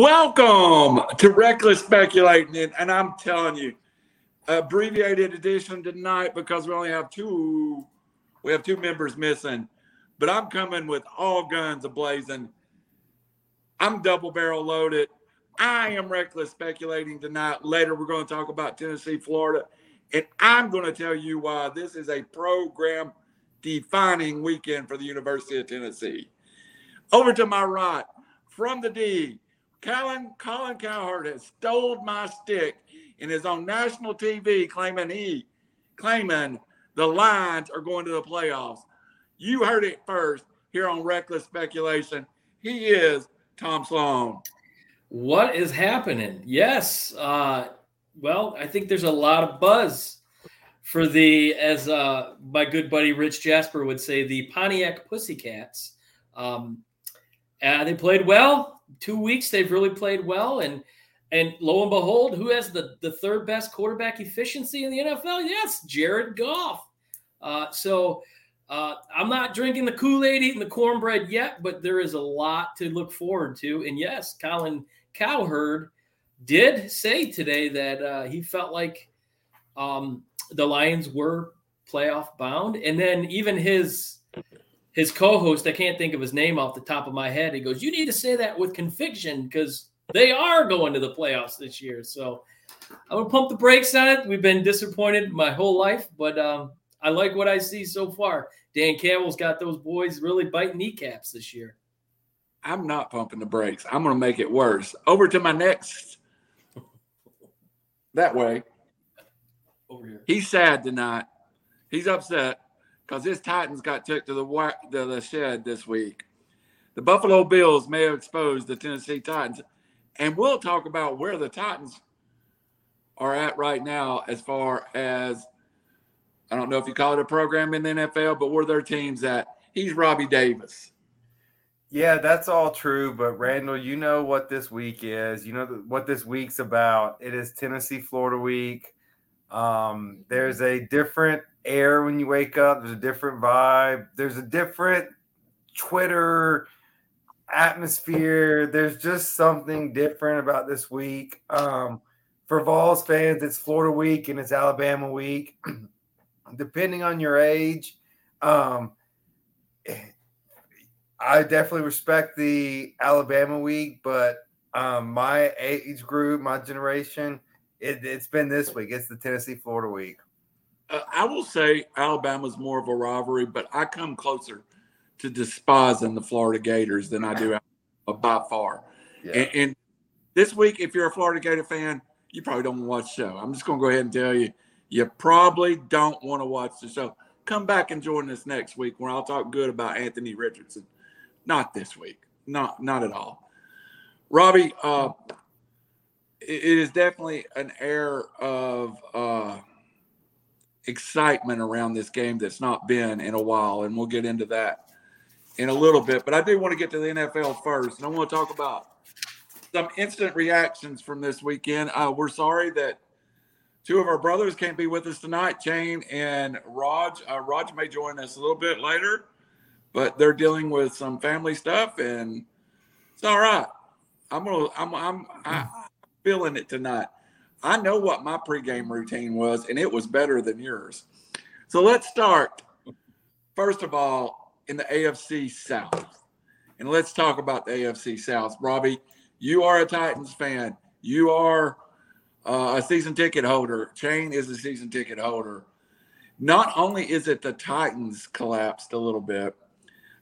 Welcome to Reckless Speculating. And I'm telling you, abbreviated edition tonight because we only have two we have two members missing. But I'm coming with all guns ablazing. I'm double barrel loaded. I am reckless speculating tonight. Later, we're going to talk about Tennessee, Florida. And I'm going to tell you why this is a program defining weekend for the University of Tennessee. Over to my right, from the D, Colin, Colin Cowherd has stole my stick and is on national TV claiming he claiming the Lions are going to the playoffs. You heard it first here on Reckless Speculation. He is Tom Sloan. What is happening? Yes. Uh, well, I think there's a lot of buzz for the, as uh, my good buddy Rich Jasper would say, the Pontiac Pussycats. Um, and they played well. Two weeks they've really played well, and and lo and behold, who has the the third best quarterback efficiency in the NFL? Yes, Jared Goff. Uh, so uh, I'm not drinking the Kool Aid, eating the cornbread yet, but there is a lot to look forward to. And yes, Colin Cowherd did say today that uh, he felt like um, the Lions were playoff bound, and then even his his co-host, I can't think of his name off the top of my head. He goes, "You need to say that with conviction because they are going to the playoffs this year." So I'm gonna pump the brakes on it. We've been disappointed my whole life, but um, I like what I see so far. Dan Campbell's got those boys really biting kneecaps this year. I'm not pumping the brakes. I'm going to make it worse. Over to my next. That way. Over here. He's sad tonight. He's upset because his Titans got took to the, the shed this week. The Buffalo Bills may have exposed the Tennessee Titans. And we'll talk about where the Titans are at right now as far as I don't know if you call it a program in the NFL, but where their teams at. He's Robbie Davis. Yeah, that's all true. But Randall, you know what this week is. You know what this week's about. It is Tennessee Florida week. Um, there's a different air when you wake up. There's a different vibe. There's a different Twitter atmosphere. There's just something different about this week. Um, for Vols fans, it's Florida week and it's Alabama week. Depending on your age, um, I definitely respect the Alabama week, but um, my age group, my generation, it, has been this week. It's the Tennessee Florida week. Uh, I will say Alabama's more of a rivalry, but I come closer to despising the Florida Gators than I do by far. Yeah. And, and, this week, if you're a Florida Gator fan, you probably don't want to watch the show. I'm just going to go ahead and tell you, you probably don't want to watch the show. Come back and join us next week where I'll talk good about Anthony Richardson. Not this week. Not not at all. Robbie, uh, it is definitely an air of uh, excitement around this game that's not been in a while, and we'll get into that in a little bit. But I do want to get to the NFL first, and I want to talk about some instant reactions from this weekend. Uh, we're sorry that two of our brothers can't be with us tonight, Shane and Raj. Uh, Raj may join us a little bit later but they're dealing with some family stuff, and it's all right. I'm gonna, I'm, I'm, I'm feeling it tonight. I know what my pregame routine was, and it was better than yours. So let's start. First of all, in the AFC South, and let's talk about the AFC South. Robbie, you are a Titans fan. You are uh, a season ticket holder. Shane is a season ticket holder. Not only is it the Titans collapsed a little bit,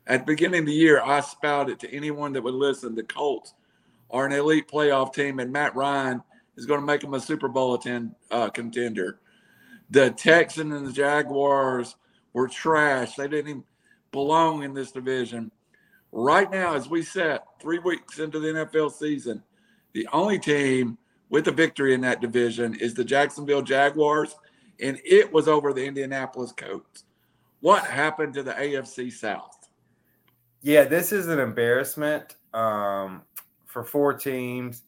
at the beginning of the year, I spouted to anyone that would listen the Colts are an elite playoff team, and Matt Ryan is going to make them a Super Bowl attend, uh, contender. The Texans and the Jaguars were trash. They didn't even belong in this division. Right now, as we set three weeks into the NFL season, the only team with a victory in that division is the Jacksonville Jaguars, and it was over the Indianapolis Colts. What happened to the AFC South? Yeah, this is an embarrassment um, for four teams.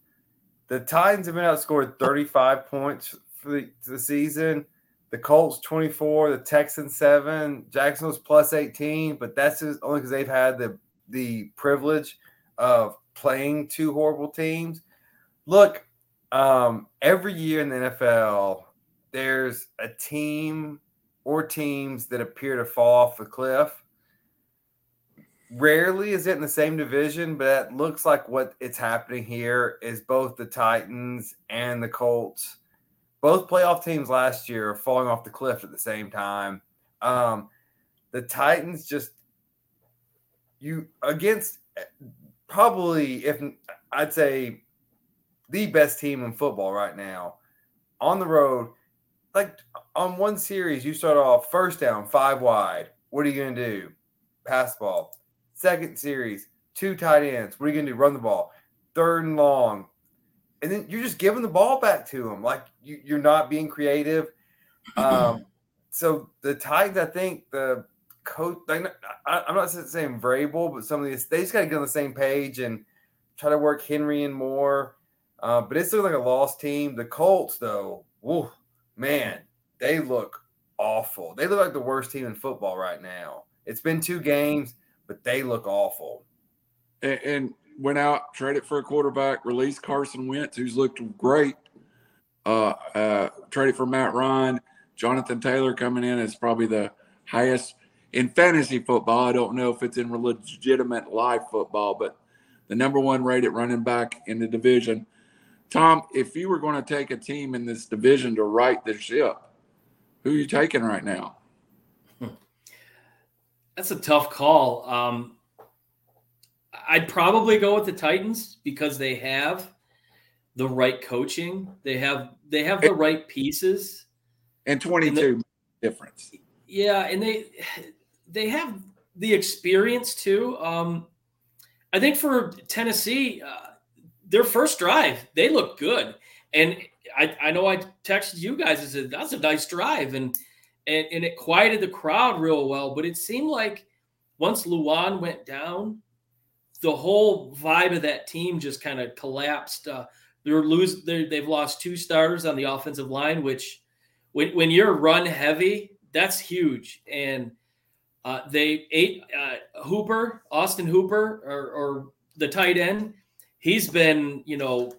The Titans have been outscored 35 points for the, the season. The Colts 24, the Texans 7, Jacksonville's plus 18, but that's just only because they've had the the privilege of playing two horrible teams. Look, um, every year in the NFL, there's a team or teams that appear to fall off the cliff. Rarely is it in the same division, but it looks like what it's happening here is both the Titans and the Colts. Both playoff teams last year are falling off the cliff at the same time. Um, the Titans just you against probably if I'd say the best team in football right now on the road. Like on one series, you start off first down, five wide. What are you going to do? Pass ball. Second series, two tight ends. What are you going to do? Run the ball. Third and long. And then you're just giving the ball back to them. Like you, you're not being creative. Um, so the Titans, I think the coach, I, I'm not saying Vrabel, but some of these, they just got to get on the same page and try to work Henry in more. Uh, but it's looking like a lost team. The Colts, though, whew, man, they look awful. They look like the worst team in football right now. It's been two games, but they look awful. And, and went out, traded for a quarterback, released Carson Wentz, who's looked great. Uh, uh, traded for Matt Ryan. Jonathan Taylor coming in is probably the highest in fantasy football. I don't know if it's in legitimate live football, but the number one rated running back in the division. Tom, if you were going to take a team in this division to right the ship, who are you taking right now? That's a tough call. Um, I'd probably go with the Titans because they have the right coaching. They have they have the right pieces. And 22 and the, difference. Yeah, and they they have the experience too. Um, I think for Tennessee, uh, their first drive, they look good. And I, I know I texted you guys and said that's a nice drive, and and and it quieted the crowd real well. But it seemed like once Lewan went down, the whole vibe of that team just kind of collapsed. Uh, they're lose they they've lost two starters on the offensive line, which when when you're run heavy, that's huge. And uh, they ate uh, Hooper, Austin Hooper, or, or the tight end. He's been, you know,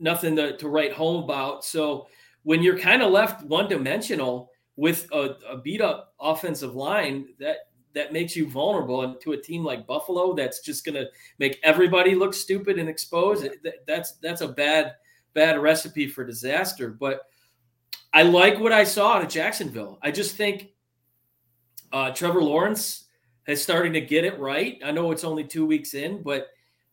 nothing to, to write home about. So when you're kind of left one dimensional with a, a beat up offensive line, that that makes you vulnerable and to a team like Buffalo that's just going to make everybody look stupid and exposed. That's that's a bad bad recipe for disaster. But I like what I saw out of Jacksonville. I just think uh, Trevor Lawrence is starting to get it right. I know it's only two weeks in, but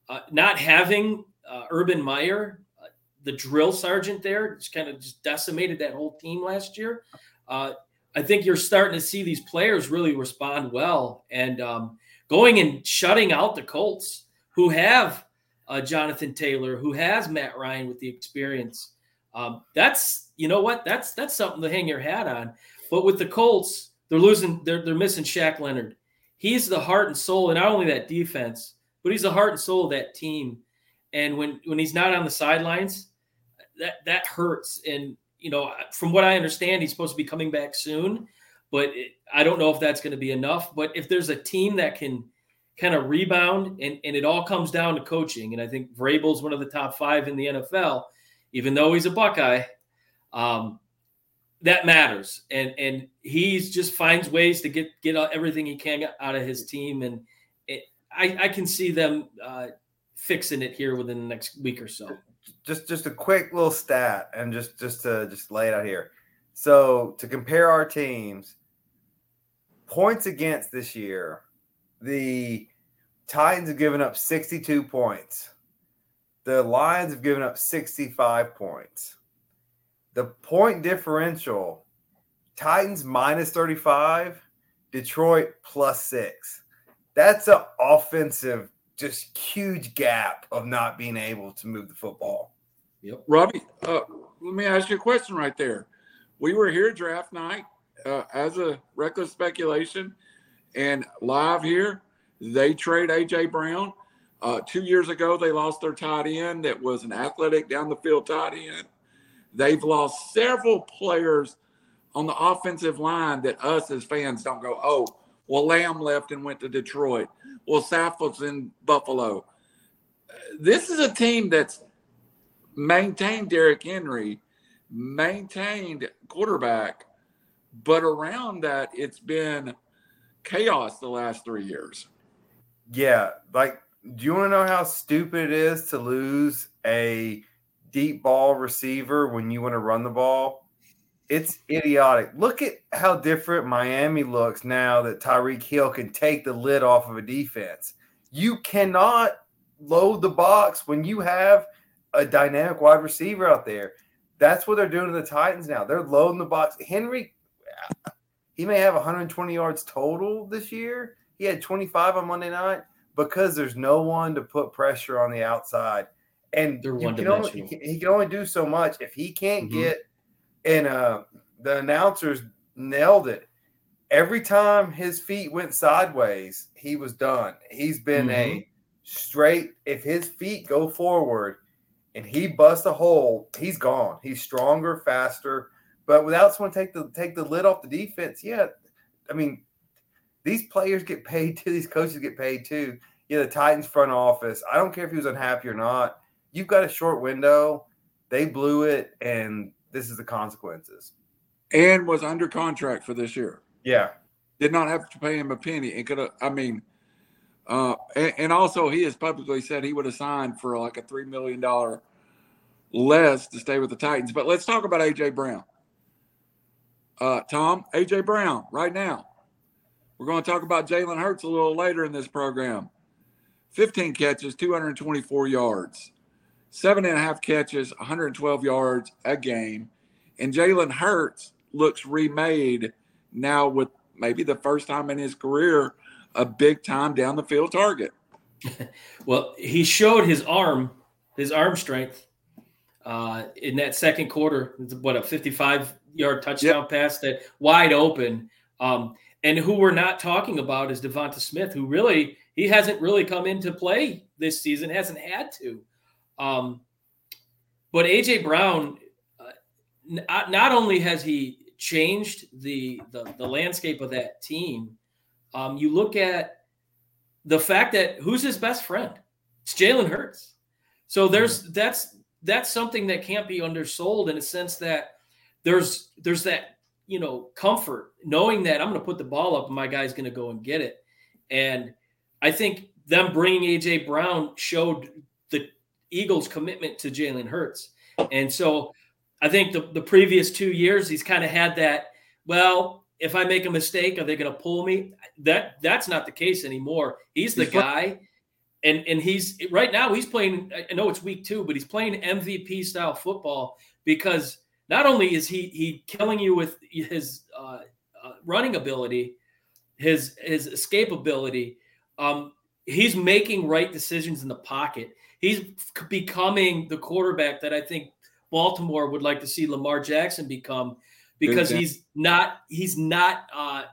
uh, not having uh, Urban Meyer, uh, the drill sergeant there, just kind of just decimated that whole team last year. Uh, I think you're starting to see these players really respond well and um, going and shutting out the Colts, who have uh, Jonathan Taylor, who has Matt Ryan with the experience. Um, that's you know what that's that's something to hang your hat on. But with the Colts, they're losing. They're they're missing Shaq Leonard. He's the heart and soul, and not only that defense, but he's the heart and soul of that team. And when when he's not on the sidelines, that that hurts. And you know, from what I understand, he's supposed to be coming back soon, but it, I don't know if that's going to be enough. But if there's a team that can kind of rebound, and and it all comes down to coaching, and I think Vrabel's one of the top five in the NFL, even though he's a Buckeye. Um, that matters and and he's just finds ways to get get everything he can out of his team and it, I, I can see them uh, fixing it here within the next week or so just just a quick little stat and just just to just lay it out here. So to compare our teams points against this year the titans have given up 62 points. The lions have given up 65 points. The point differential Titans minus 35, Detroit plus six. That's an offensive, just huge gap of not being able to move the football. Yep. Robbie, uh, let me ask you a question right there. We were here draft night uh, as a reckless speculation and live here. They trade AJ Brown. Uh, two years ago, they lost their tight end that was an athletic down the field tight end. They've lost several players on the offensive line that us as fans don't go, oh, well, Lamb left and went to Detroit. Well, Saffold's in Buffalo. this is a team that's maintained Derrick Henry, maintained quarterback, but around that, it's been chaos the last three years. Yeah, like, do you want to know how stupid it is to lose a deep ball receiver when you want to run the ball? It's idiotic. Look at how different Miami looks now that Tyreek Hill can take the lid off of a defense. You cannot load the box when you have a dynamic wide receiver out there. That's what they're doing to the Titans now. They're loading the box. Henry, he may have 120 yards total this year. He had 25 on Monday night because there's no one to put pressure on the outside. And They're one can only, he, can, only do so much. If he can't Mhm. get, and uh, the announcers nailed it. Every time his feet went sideways, he was done. He's been a straight. If his feet go forward and he busts a hole, he's gone. He's stronger, faster. But without someone take the take the lid off the defense, yeah. I mean, these players get paid too. These coaches get paid too. Yeah, the Titans front office. I don't care if he was unhappy or not. You've got a short window. They blew it, and this is the consequences. And was under contract for this year. Yeah. Did not have to pay him a penny. And could have, I mean, uh, and, and also he has publicly said he would have signed for like a $3 million less to stay with the Titans. But let's talk about AJ Brown. Uh, Tom, AJ Brown, right now. We're going to talk about Jalen Hurts a little later in this program. 15 catches, 224 yards, seven and a half catches, 112 yards a game. And Jalen Hurts looks remade now with maybe the first time in his career a big time down the field target. Well, he showed his arm, his arm strength uh, in that second quarter. It's What a 55 yard touchdown pass that wide open. Um, and who we're not talking about is Devonta Smith, who really he hasn't really come into play this season, hasn't had to. Um, but AJ Brown, uh, not, not only has he changed the the, the landscape of that team, um, you look at the fact that who's his best friend? It's Jalen Hurts. So there's that's that's something that can't be undersold in a sense that there's there's that you know comfort knowing that I'm going to put the ball up and my guy's going to go and get it. And I think them bringing AJ Brown showed Eagles' commitment to Jalen Hurts. And so I think the, the previous two years he's kind of had that. Well, if I make a mistake, are they going to pull me? That that's not the case anymore. He's the He's guy, and and he's right now he's playing. I know it's week two, but he's playing MVP style football because not only is he he killing you with his uh, uh, running ability, his his escape ability, um, he's making right decisions in the pocket. He's becoming the quarterback that I think Baltimore would like to see Lamar Jackson become because he's not he's not uh,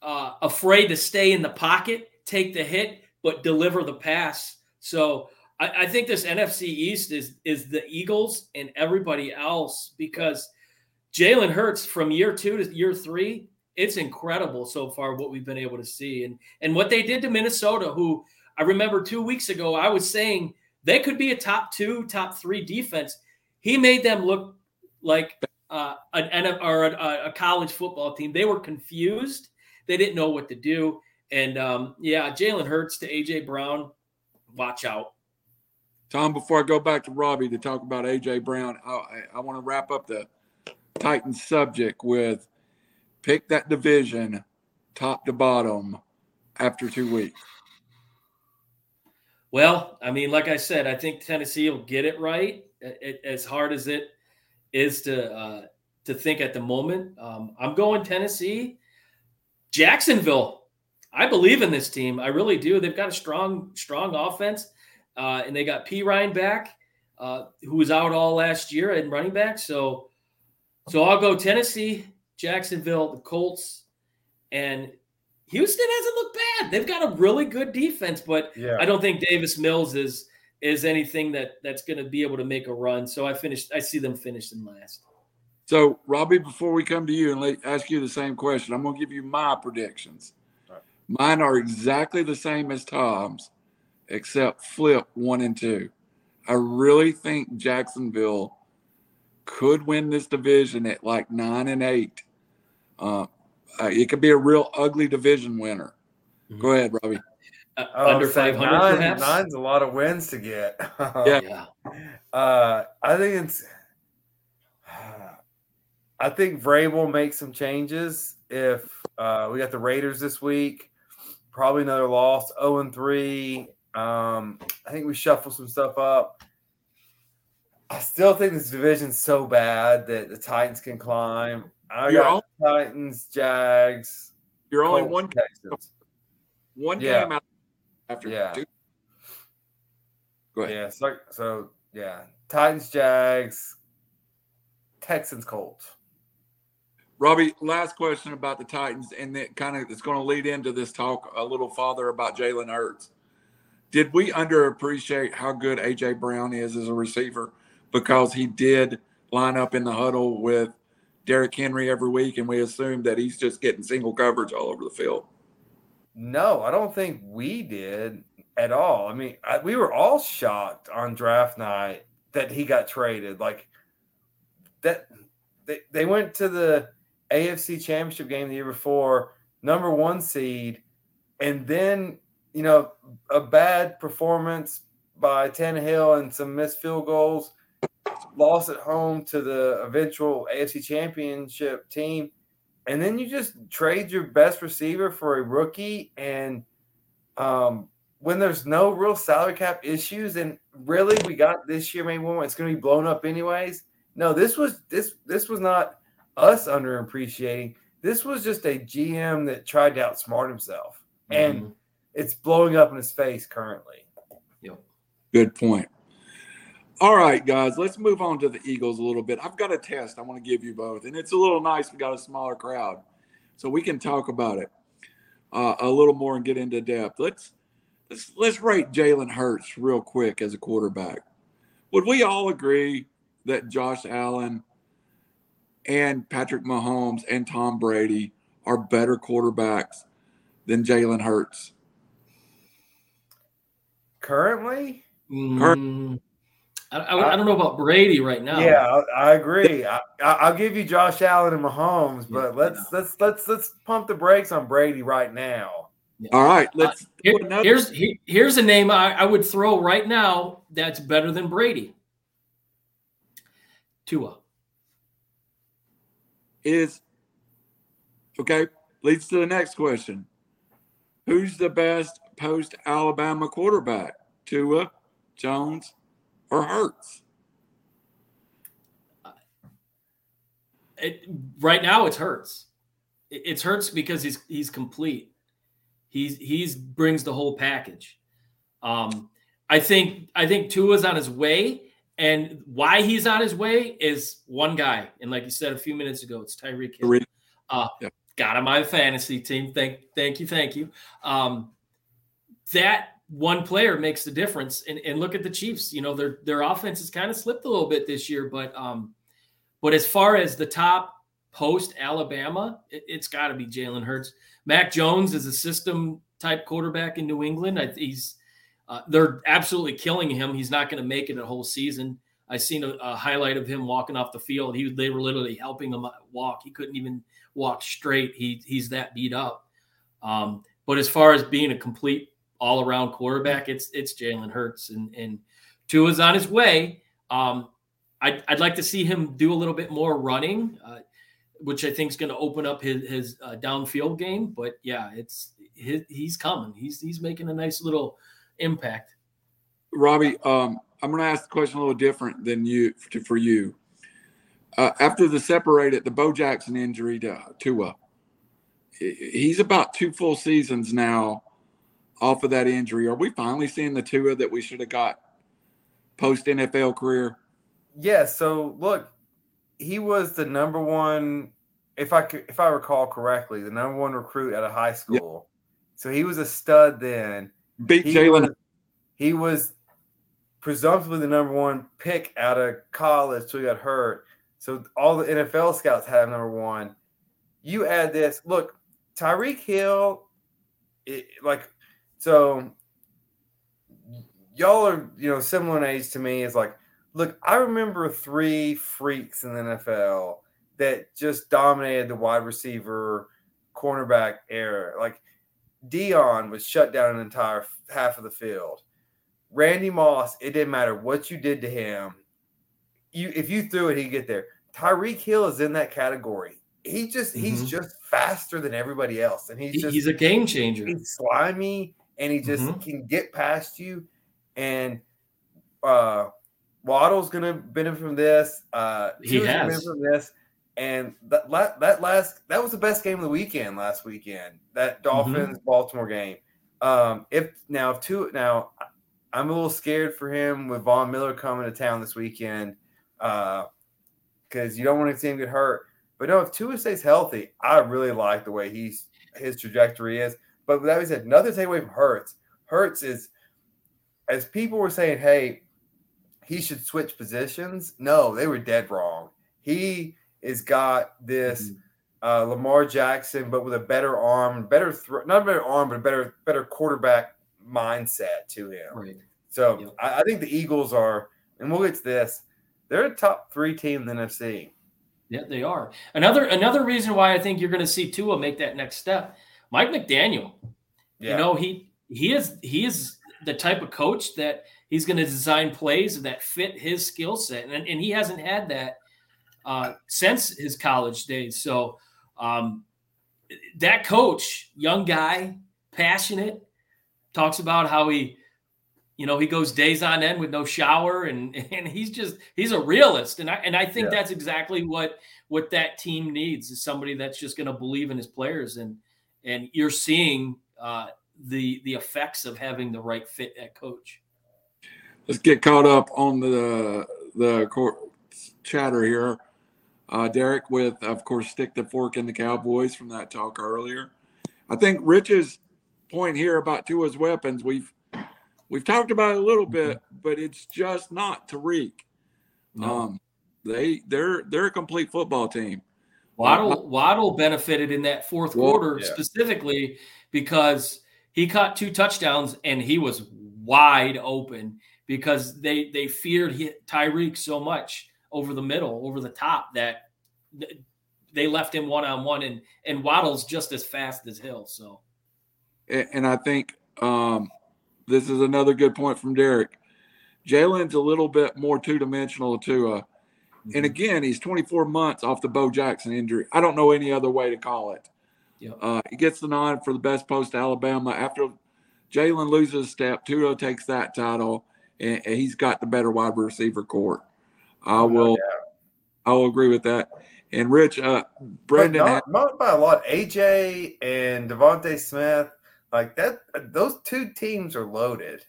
uh, afraid to stay in the pocket, take the hit, but deliver the pass. So I, I think this NFC East is is the Eagles and everybody else because Jalen Hurts from year two to year three, it's incredible so far what we've been able to see and and what they did to Minnesota, who I remember two weeks ago I was saying they could be a top two, top three defense. He made them look like uh, an or a, a college football team. They were confused. They didn't know what to do. And um, yeah, Jalen Hurts to AJ Brown, watch out. Tom, before I go back to Robbie to talk about AJ Brown, I, I want to wrap up the Titans subject with pick that division top to bottom after two weeks. Well, I mean, like I said, I think Tennessee will get it right. It, as hard as it is to uh, to think at the moment, um, I'm going Tennessee. Jacksonville, I believe in this team. I really do. They've got a strong, strong offense, uh, and they got P Ryan back, uh, who was out all last year in running back. So, so I'll go Tennessee, Jacksonville, the Colts, and Houston hasn't looked bad. They've got a really good defense, but Yeah. I don't think Davis Mills is is anything that that's going to be able to make a run. So I finished. I see them finishing last. So, Robbie, before we come to you and let, ask you the same question, I'm going to give you my predictions. Right. Mine are exactly the same as Tom's, except flip one and two. I really think Jacksonville could win this division at like nine and eight. Uh, uh, it could be a real ugly division winner. Mhm. Go ahead, Robbie. Uh, Oh, under I'm 500, nine- perhaps. Nine's a lot of wins to get. Yeah. yeah. Uh, I think it's. I think Vrabel makes some changes. If uh, we got the Raiders this week, probably another loss, zero and three. Um, I think we shuffle some stuff up. I still think this division's so bad that the Titans can climb. I You're got Titans, Jags, You're only Colts, one Texans. one Yeah. game out after Yeah. two. Go ahead. Yeah, so, so yeah, Titans, Jags, Texans, Colts. Robbie, last question about the Titans, and that kind of it's going to lead into this talk a little farther about Jalen Hurts. Did we underappreciate how good AJ Brown is as a receiver because he did line up in the huddle with Derrick Henry every week, and we assumed that he's just getting single coverage all over the field? No, I don't think we did at all. I mean, I, we were all shocked on draft night that he got traded. Like that, they, they went to the AFC Championship game the year before, number one seed, and then you know a bad performance by Tannehill and some missed field goals, lost at home to the eventual AFC Championship team. And then you just trade your best receiver for a rookie. And um when there's no real salary cap issues and really we got this year maybe one it's going to be blown up anyways. No this was this this was not us underappreciating. This was just a gm that tried to outsmart himself. And Mhm. it's blowing up in his face currently. Good point. All right, guys, let's move on to the Eagles a little bit. I've got a test I want to give you both, and it's a little nice. We got a smaller crowd, so we can talk about it uh, a little more and get into depth. Let's let's let's rate Jalen Hurts real quick as a quarterback. Would we all agree that Josh Allen and Patrick Mahomes and Tom Brady are better quarterbacks than Jalen Hurts? currently Mm, I, I, I don't know about Brady right now. Yeah, I, I agree. I, I- I'll give you Josh Allen and Mahomes, but Yeah. let's let's let's let's pump the brakes on Brady right now. All right, uh, let's Here- another. here's he- here's a name I, I would throw right now that's better than Brady. Tua. is okay leads to the next question who's the best post alabama quarterback tua jones or hurts It, right now, it's Hurts. It, it's Hurts because he's he's complete. He's he's brings the whole package. Um, I think I think Tua's on his way, and why he's on his way is one guy. And like you said a few minutes ago, it's Tyreek Hill. Uh, Yep. Got him on my fantasy team. Thank thank you thank you. Um, that one player makes the difference. And, and look at the Chiefs. You know their their offense has kind of slipped a little bit this year, but um, but as far as the top post Alabama, it, it's got to be Jalen Hurts. Mac Jones is a system type quarterback in New England. I, he's uh, they're absolutely killing him. He's not going to make it a whole season. I seen a, a highlight of him walking off the field. He they were literally helping him walk. He couldn't even walk straight. He he's that beat up. Um, but as far as being a complete all around quarterback, it's it's Jalen Hurts and and Tua's on his way. Um, I'd, I'd like to see him do a little bit more running, uh, which I think is going to open up his, his uh, downfield game. But yeah, it's his, he's coming. He's he's making a nice little impact. robbie um, i'm going to ask the question a little different than you for, you uh, after the separated the bo jackson injury to tua he's about two full seasons now off of that injury are we finally seeing the tua that we should have got post nfl career Yeah, so look, he was the number one, if I could, if I recall correctly, the number one recruit at a high school. So he was a stud then. beat He jalen was, he was presumptively the number one pick out of college till he got hurt. So all the NFL scouts had him number one. You add this, look, Tyreek Hill, it, like, so y'all are you know similar in age to me. Is like, look, I remember three freaks in the NFL that just dominated the wide receiver, cornerback era. Like Deion was shut down an entire half of the field. Randy Moss, it didn't matter what you did to him. You if you threw it, he'd get there. Tyreek Hill is in that category. He just mm-hmm. he's just faster than everybody else, and he's just he's a game changer. He's slimy, and he just mm-hmm. can get past you. And uh Waddle's going to benefit from this. Uh, he has from this. And that, that last that was the best game of the weekend last weekend. That mm-hmm. Dolphins mm-hmm. Baltimore game. Um, if now if two now I'm a little scared for him with Von Miller coming to town this weekend because uh, you don't want to see him get hurt. But no, if Tua stays healthy, I really like the way he's his trajectory is. But that being said, another takeaway from Hurts. Hurts is as people were saying, hey, he should switch positions. No, they were dead wrong. He has got this mm-hmm. uh, Lamar Jackson, but with a better arm, better throw, not a better arm, but a better better quarterback mindset to him. Right. So yep. I, I, think the Eagles are, and we'll get to this. They're a top three team in the NFC. Yeah, they are. Another another reason why I think you're going to see Tua make that next step. Mike McDaniel. Yeah. You know he he is he is the type of coach that he's going to design plays that fit his skill set, and, and he hasn't had that uh, since his college days. So um, that coach, young guy, passionate, talks about how he, you know, he goes days on end with no shower, and and he's just he's a realist, and I and I think yeah. that's exactly what what that team needs is somebody that's just going to believe in his players, and and you're seeing. Uh, the the effects of having the right fit at coach. Let's get caught up on the the court chatter here. Uh, Derek, with of course, stick the fork in the Cowboys from that talk earlier. I think Rich's point here about Tua's weapons, we've we've talked about it a little bit, but it's just not Tyreek. No. Um, they they're they're a complete football team. Waddle Waddle benefited in that fourth well, quarter yeah. specifically because he caught two touchdowns and he was wide open because they they feared Tyreek so much over the middle, over the top that they left him one on one and and Waddle's just as fast as Hill. So, and I think um, this is another good point from Derek. Jalen's a little bit more two dimensional to a, mm-hmm. and again he's 24 months off the Bo Jackson injury. I don't know any other way to call it. Yep. Uh, he gets the nod for the best post Alabama. After Jalen loses a step, Tua takes that title, and, and, he's got the better wide receiver court. I will, I will agree with that. And Rich, uh, Brendan, not, not, by a lot. AJ and Devonte Smith, like that. Those two teams are loaded.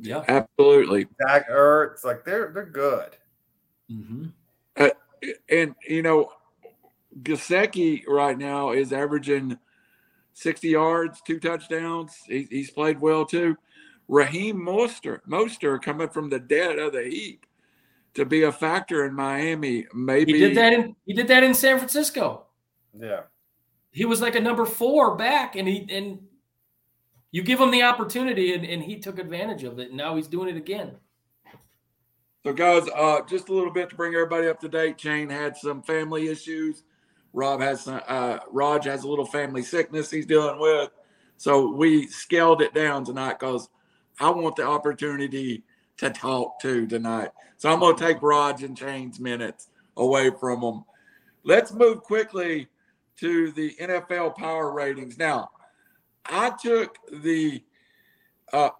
Yeah, absolutely. Zach Ertz, like they're they're good. Mm-hmm. Uh, and you know, Gesicki right now is averaging 60 yards, two touchdowns. He, he's played well too. Raheem Mostert, Mostert coming from the dead of the heap to be a factor in Miami. Maybe he did that in he did that in San Francisco. Yeah. He was like a number four back and he and you give him the opportunity and, and he took advantage of it. And now he's doing it again. So guys, uh, just a little bit to bring everybody up to date. Shane had some family issues Rob has some, uh, Raj has a little family sickness he's dealing with, so we scaled it down tonight because I want the opportunity to talk to tonight. So I'm going to take Raj and Shane's minutes away from them. Let's move quickly to the NFL power ratings. Now, I took the uh,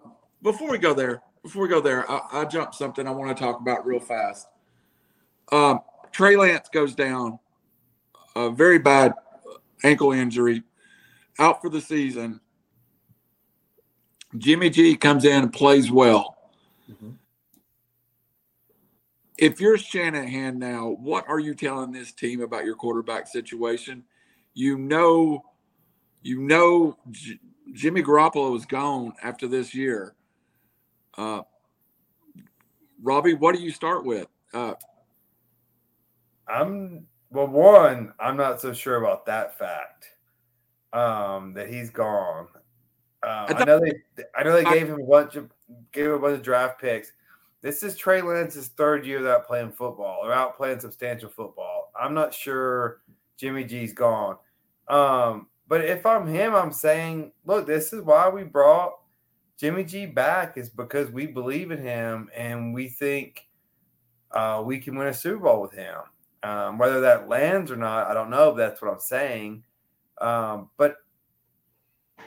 before we go there. Before we go there, I, I jumped something I want to talk about real fast. Um, Trey Lance goes down a very bad ankle injury, out for the season. Jimmy G comes in and plays well. Mm-hmm. If you're Shanahan now, what are you telling this team about your quarterback situation? You know, you know, J- Jimmy Garoppolo is gone after this year. Uh, Robbie, what do you start with? Uh, I'm well, one, I'm not so sure about that fact. Um, that he's gone. Uh, I, I, know they, I know they gave him a bunch of gave him a bunch of draft picks. This is Trey Lance's third year without playing football or out playing substantial football. I'm not sure Jimmy G's gone. Um, but if I'm him, I'm saying, look, this is why we brought Jimmy G back is because we believe in him and we think uh, we can win a Super Bowl with him. Um, whether that lands or not, I don't know. If that's what I'm saying. Um, but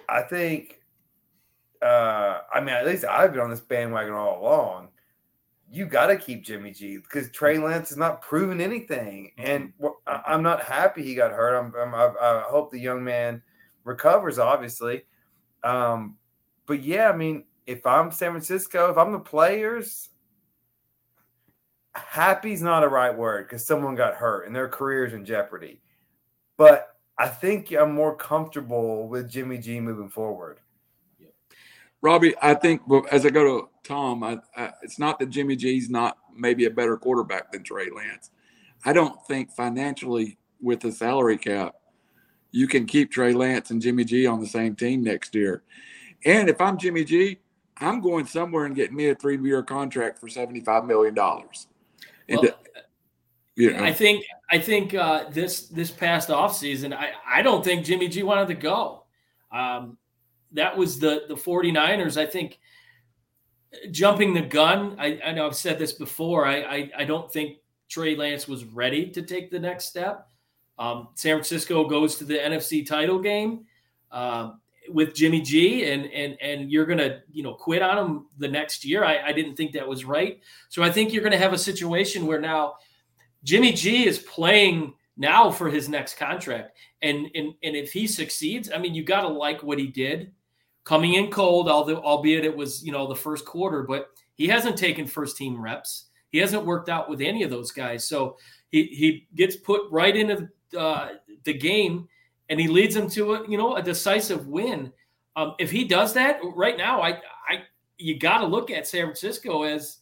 I think, uh, I mean, at least I've been on this bandwagon all along you got to keep Jimmy G because Trey Lance has not proven anything, and I'm not happy he got hurt. I'm, I'm i hope the young man recovers, obviously. Um, but yeah, I mean, if I'm San Francisco, if I'm the players, happy's not a right word because someone got hurt and their career's in jeopardy. But I think I'm more comfortable with Jimmy G moving forward. Robbie, I think as I go to Tom, I, I, it's not that Jimmy G's not maybe a better quarterback than Trey Lance. I don't think financially with the salary cap, you can keep Trey Lance and Jimmy G on the same team next year. And if I'm Jimmy G, I'm going somewhere and getting me a three-year contract for seventy-five million dollars. Well, you know. I think I think uh, this this past offseason, I I don't think Jimmy G wanted to go. Um, that was the the 49ers. I think jumping the gun. I, I know I've said this before. I, I, I don't think Trey Lance was ready to take the next step. Um, San Francisco goes to the NFC title game um, with Jimmy G, and and and you're gonna you know quit on him the next year. I, I didn't think that was right. So I think you're gonna have a situation where now Jimmy G is playing now for his next contract, and and and if he succeeds, I mean you got to like what he did coming in cold, although albeit it was you know the first quarter, but he hasn't taken first team reps. He hasn't worked out with any of those guys, so he he gets put right into the, uh, the game, and he leads them to a you know a decisive win. Um, if he does that right now, I I you got to look at San Francisco as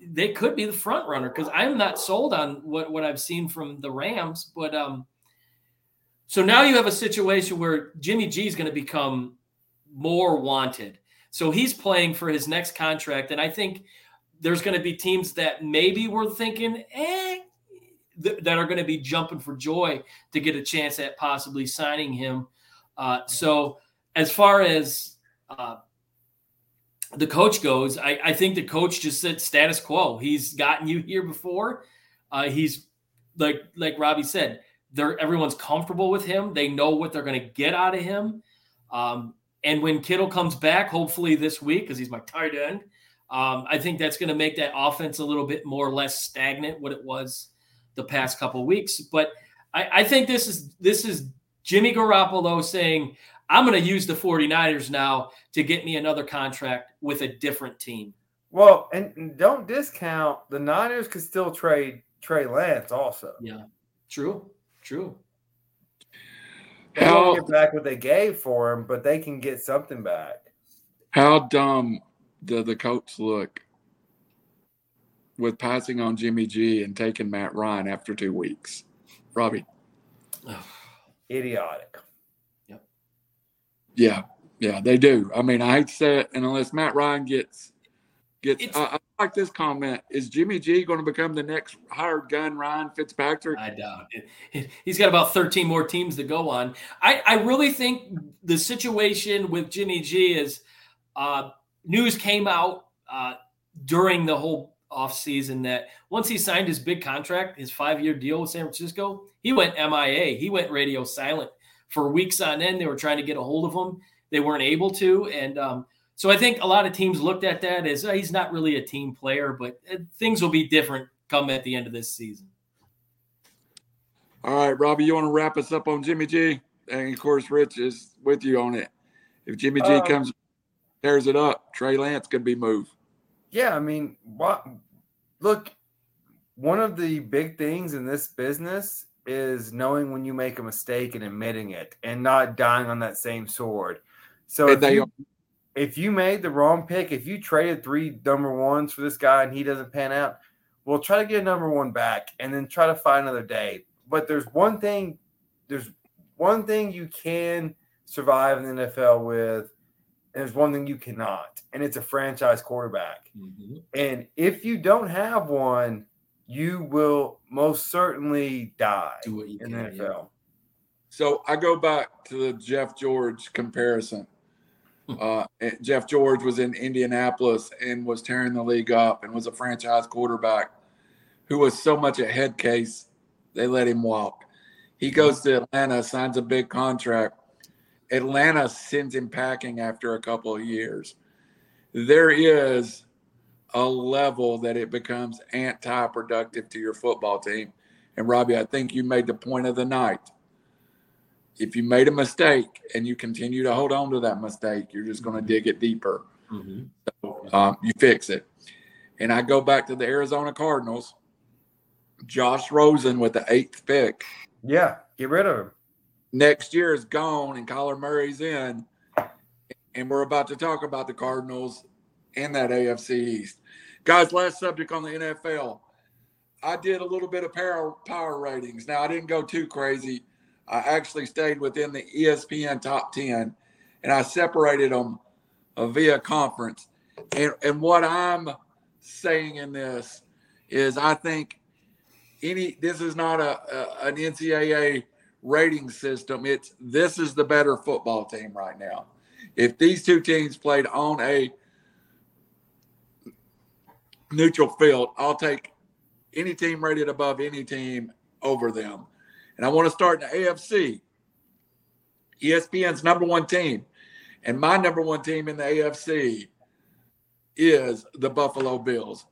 they could be the front runner because I'm not sold on what what I've seen from the Rams, but um. So now you have a situation where Jimmy G is going to become more wanted. So he's playing for his next contract. And I think there's going to be teams that maybe we're thinking, eh, th- that are going to be jumping for joy to get a chance at possibly signing him. Uh, so as far as uh, the coach goes, I, I, think the coach just said status quo. He's gotten you here before. Uh, he's like like Robbie said, they're everyone's comfortable with him. They know what they're going to get out of him. Um, and when Kittle comes back, hopefully this week, because he's my tight end, um, I think that's going to make that offense a little bit more less stagnant what it was the past couple weeks. But I, I think this is this is Jimmy Garoppolo saying, I'm going to use the 49ers now to get me another contract with a different team. Well, and don't discount the Niners could still trade Trey Lance also. Yeah, true, true. They how, get back what they gave for him, but they can get something back. How dumb does the coach look with passing on Jimmy G and taking Matt Ryan after two weeks? Robbie. Idiotic. Yep. Yeah. Yeah, they do. I mean, I hate to say it, and unless Matt Ryan gets gets I, I, like this comment. Is Jimmy G going to become the next hired gun Ryan Fitzpatrick? I doubt it. He's got about 13 more teams to go on. I, I really think the situation with Jimmy G is uh, news came out uh, during the whole offseason that once he signed his big contract, his five year deal with San Francisco, he went MIA. He went radio silent for weeks on end. They were trying to get a hold of him. They weren't able to. And um, so I think a lot of teams looked at that as oh, he's not really a team player, but uh, things will be different come at the end of this season. All right, Robbie, you want to wrap us up on Jimmy G? And of course, Rich is with you on it. If Jimmy G um, comes, tears it up, Trey Lance could be moved. Yeah, I mean, what? Look, one of the big things in this business is knowing when you make a mistake and admitting it, and not dying on that same sword. So if you, if you made the wrong pick, if you traded three number ones for this guy and he doesn't pan out, we'll try to get a number one back and then try to find another day. But there's one thing, there's one thing you can survive in the NFL with there's one thing you cannot, and it's a franchise quarterback. Mm-hmm. And if you don't have one, you will most certainly die Do what you in can. the yeah. NFL. So I go back to the Jeff George comparison. Uh, Jeff George was in Indianapolis and was tearing the league up and was a franchise quarterback who was so much a head case, they let him walk. He goes to Atlanta, signs a big contract. Atlanta sends him packing after a couple of years. There is a level that it becomes anti productive to your football team. And Robbie, I think you made the point of the night if you made a mistake and you continue to hold on to that mistake, you're just going to dig it deeper. Mhm. Um, you fix it. And I go back to the Arizona Cardinals. Josh Rosen with the eighth pick Yeah, get rid of him. Next year is gone, and Kyler Murray's in. And we're about to talk about the Cardinals and that AFC East. Guys, last subject on the NFL. I did a little bit of power, power ratings. Now, I didn't go too crazy. I actually stayed within the ESPN top 10 and I separated them uh, via conference. And, and what I'm saying in this is I think any this is not a, a an NCAA rating system. It's this is the better football team right now. If these two teams played on a neutral field, I'll take any team rated above any team over them. And I want to start in the AFC. ESPN's number one team. And my number one team in the AFC is the Buffalo Bills.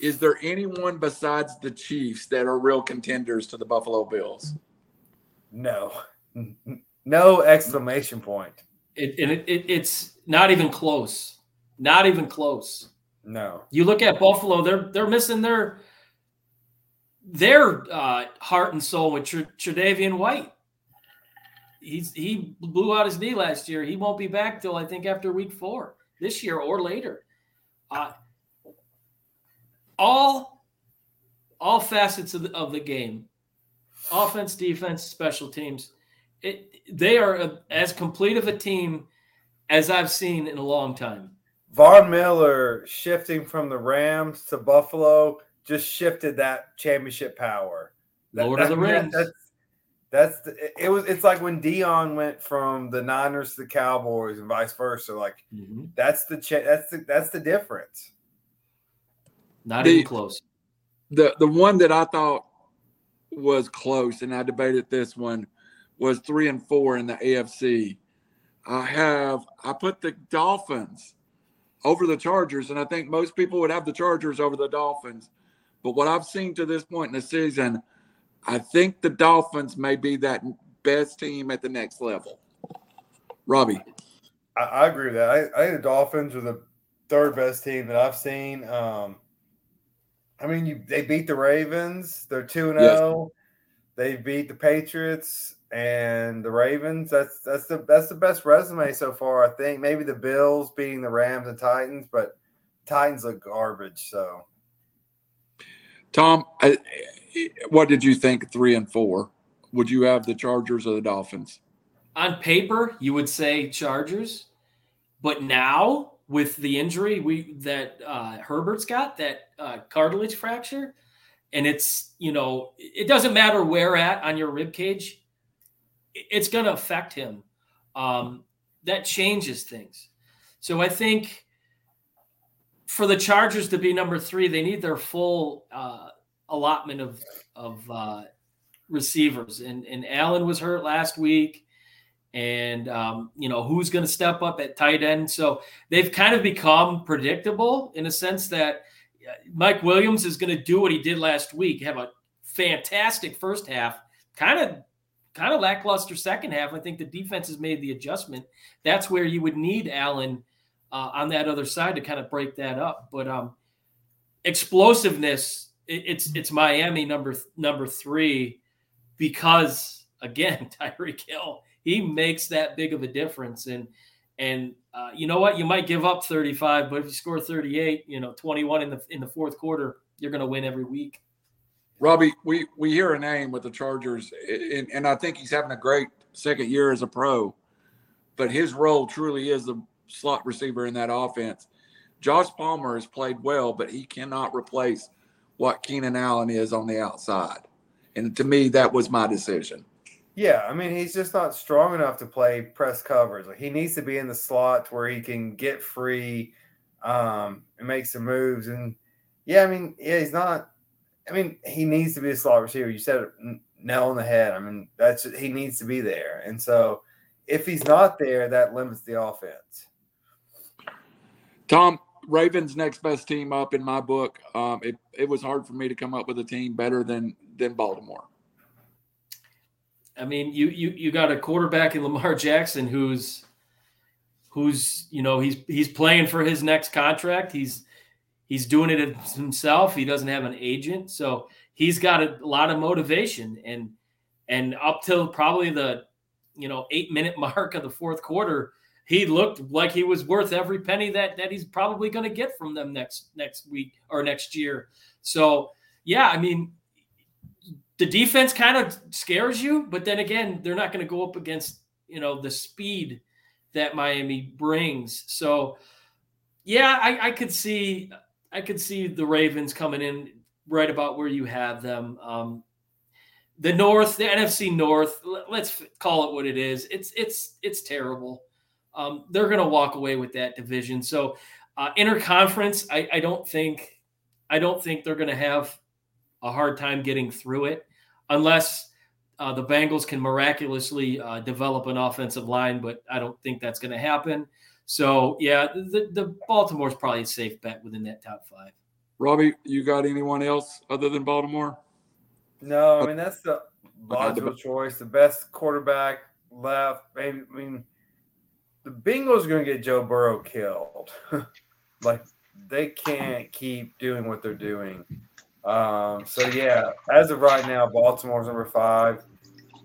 Is there anyone besides the Chiefs that are real contenders to the Buffalo Bills? No, no exclamation point. It, and it, it, it's not even close. Not even close. No. You look at Buffalo; they're they're missing their their uh, heart and soul with Tr- Tre'Davious White. He's he blew out his knee last year. He won't be back till I think after week four this year or later. Uh, all all facets of the, of the game, offense, defense, special teams. It they are a, as complete of a team as I've seen in a long time. Von Miller shifting from the Rams to Buffalo just shifted that championship power. That- Lord of the that- Rings. That's, that's the, it was. It's like when Deion went from the Niners to the Cowboys and vice versa. Like Mhm. that's the cha- that's the that's the difference. Not The- even close. the the one that I thought was close, and I debated this one, was three and four in the AFC. I have I put the Dolphins over the Chargers, and I think most people would have the Chargers over the Dolphins. But what I've seen to this point in the season, I think the Dolphins may be that best team at the next level. Robbie, I, I agree with that. I, I think the Dolphins are the third best team that I've seen. Um, I mean, you they beat the Ravens. They're two and zero. They beat the Patriots and the Ravens. That's that's the that's the best resume so far. I think maybe the Bills beating the Rams and Titans, but Titans look garbage. So Tom, I, what did you think? Three and four. Would you have the Chargers or the Dolphins? On paper, you would say Chargers, but now with the injury we that uh, Herbert's got, that uh, cartilage fracture, and it's you know it doesn't matter where at on your rib cage, it's going to affect him. Um, that changes things. So I think for the Chargers to be number three, they need their full uh, allotment of of uh, receivers. And and Allen was hurt last week, and um, you know who's going to step up at tight end. So they've kind of become predictable in a sense that Mike Williams is going to do what he did last week, have a fantastic first half, kind of kind of lackluster second half. I think the defense has made the adjustment. That's where you would need Allen uh, on that other side to kind of break that up. But um, explosiveness, it, it's it's Miami number number three because again Tyreek Hill he makes that big of a difference and and uh, you know what you might give up 35 but if you score 38 you know 21 in the in the fourth quarter you're going to win every week Robbie, we we hear a name with the Chargers, and, and I think he's having a great second year as a pro. But his role truly is the slot receiver in that offense. Josh Palmer has played well, but he cannot replace what Keenan Allen is on the outside. And to me, that was my decision. Yeah, I mean, he's just not strong enough to play press coverage. Like, he needs to be in the slot where he can get free um, and make some moves. And yeah, I mean, yeah, he's not. I mean, he needs to be a slot receiver. You said it nail on the head. I mean, that's he needs to be there. And so, if he's not there, that limits the offense. Tom, Ravens next best team up in my book. Um, it it was hard for me to come up with a team better than than Baltimore. I mean, you you you got a quarterback in Lamar Jackson who's who's you know he's he's playing for his next contract. He's he's doing it himself. He doesn't have an agent, so he's got a lot of motivation. And and up till probably the you know eight minute mark of the fourth quarter, he looked like he was worth every penny that that he's probably going to get from them next next week or next year. So yeah, I mean, the defense kind of scares you, but then again, they're not going to go up against you know the speed that Miami brings. So yeah, I, I could see I could see the Ravens coming in right about where you have them. Um, the North, the NFC North, let's call it what it is. It's it's it's terrible. Um, they're going to walk away with that division. So uh, interconference, I, I don't think I don't think they're going to have a hard time getting through it unless uh, the Bengals can miraculously uh, develop an offensive line. But I don't think that's going to happen. So yeah, the, the Baltimore's probably a safe bet within that top five. Robbie, you got anyone else other than Baltimore? No, I mean that's the logical choice. The best quarterback left. I mean, the Bengals are going to get Joe Burrow killed. like they can't keep doing what they're doing. Um, so yeah, as of right now, Baltimore's number five.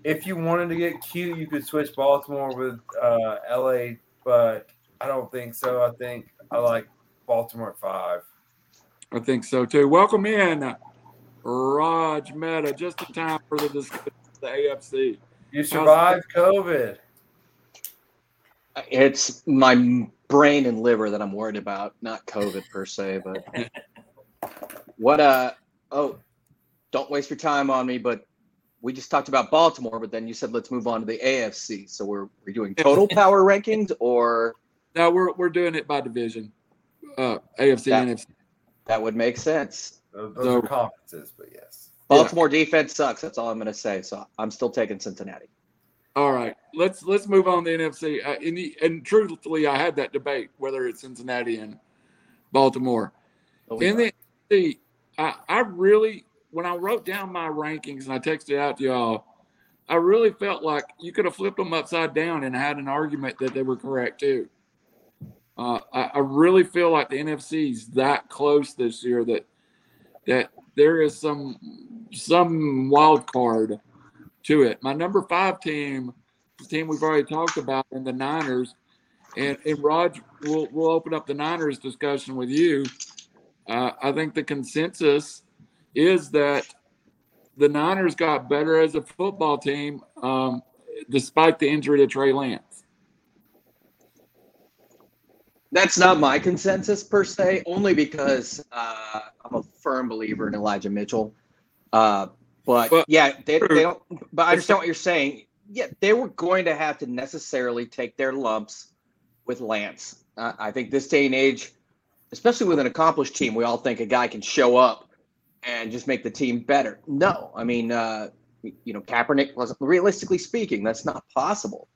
If you wanted to get cute, you could switch Baltimore with uh, LA, but I don't think so. I think I like Baltimore at five. I think so too. Welcome in, Raj Meta. Just in time for the discussion of the AFC. You survived COVID. It's my brain and liver that I'm worried about, not COVID per se. But what? Uh oh, don't waste your time on me. But we just talked about Baltimore, but then you said let's move on to the AFC. So we're we're doing total power rankings or no? We're we're doing it by division. Uh, AFC that, NFC. That would make sense. Those, those so, are conferences, but yes. Baltimore yeah. defense sucks. That's all I'm going to say. So I'm still taking Cincinnati. All right, let's let's move on to the NFC. Uh, and, and, truthfully, I had that debate whether it's Cincinnati and Baltimore. Oh, in the NFC, I, I really when I wrote down my rankings and I texted out to y'all, I really felt like you could have flipped them upside down and had an argument that they were correct too. Uh, I, I, really feel like the NFC is that close this year that that there is some some wild card to it. My number five team, the team we've already talked about, and the Niners, and and Raj, we'll we'll open up the Niners discussion with you. Uh, I think the consensus is that the Niners got better as a football team um, despite the injury to Trey Lance. That's not my consensus per se, only because uh, I'm a firm believer in Elijah Mitchell. Uh, but, but, yeah, they, they don't. But I understand what you're saying. Yeah, they were going to have to necessarily take their lumps with Lance. Uh, I think this day and age, especially with an accomplished team, we all think a guy can show up and just make the team better. No, I mean, uh, you know, Kaepernick was realistically speaking, that's not possible.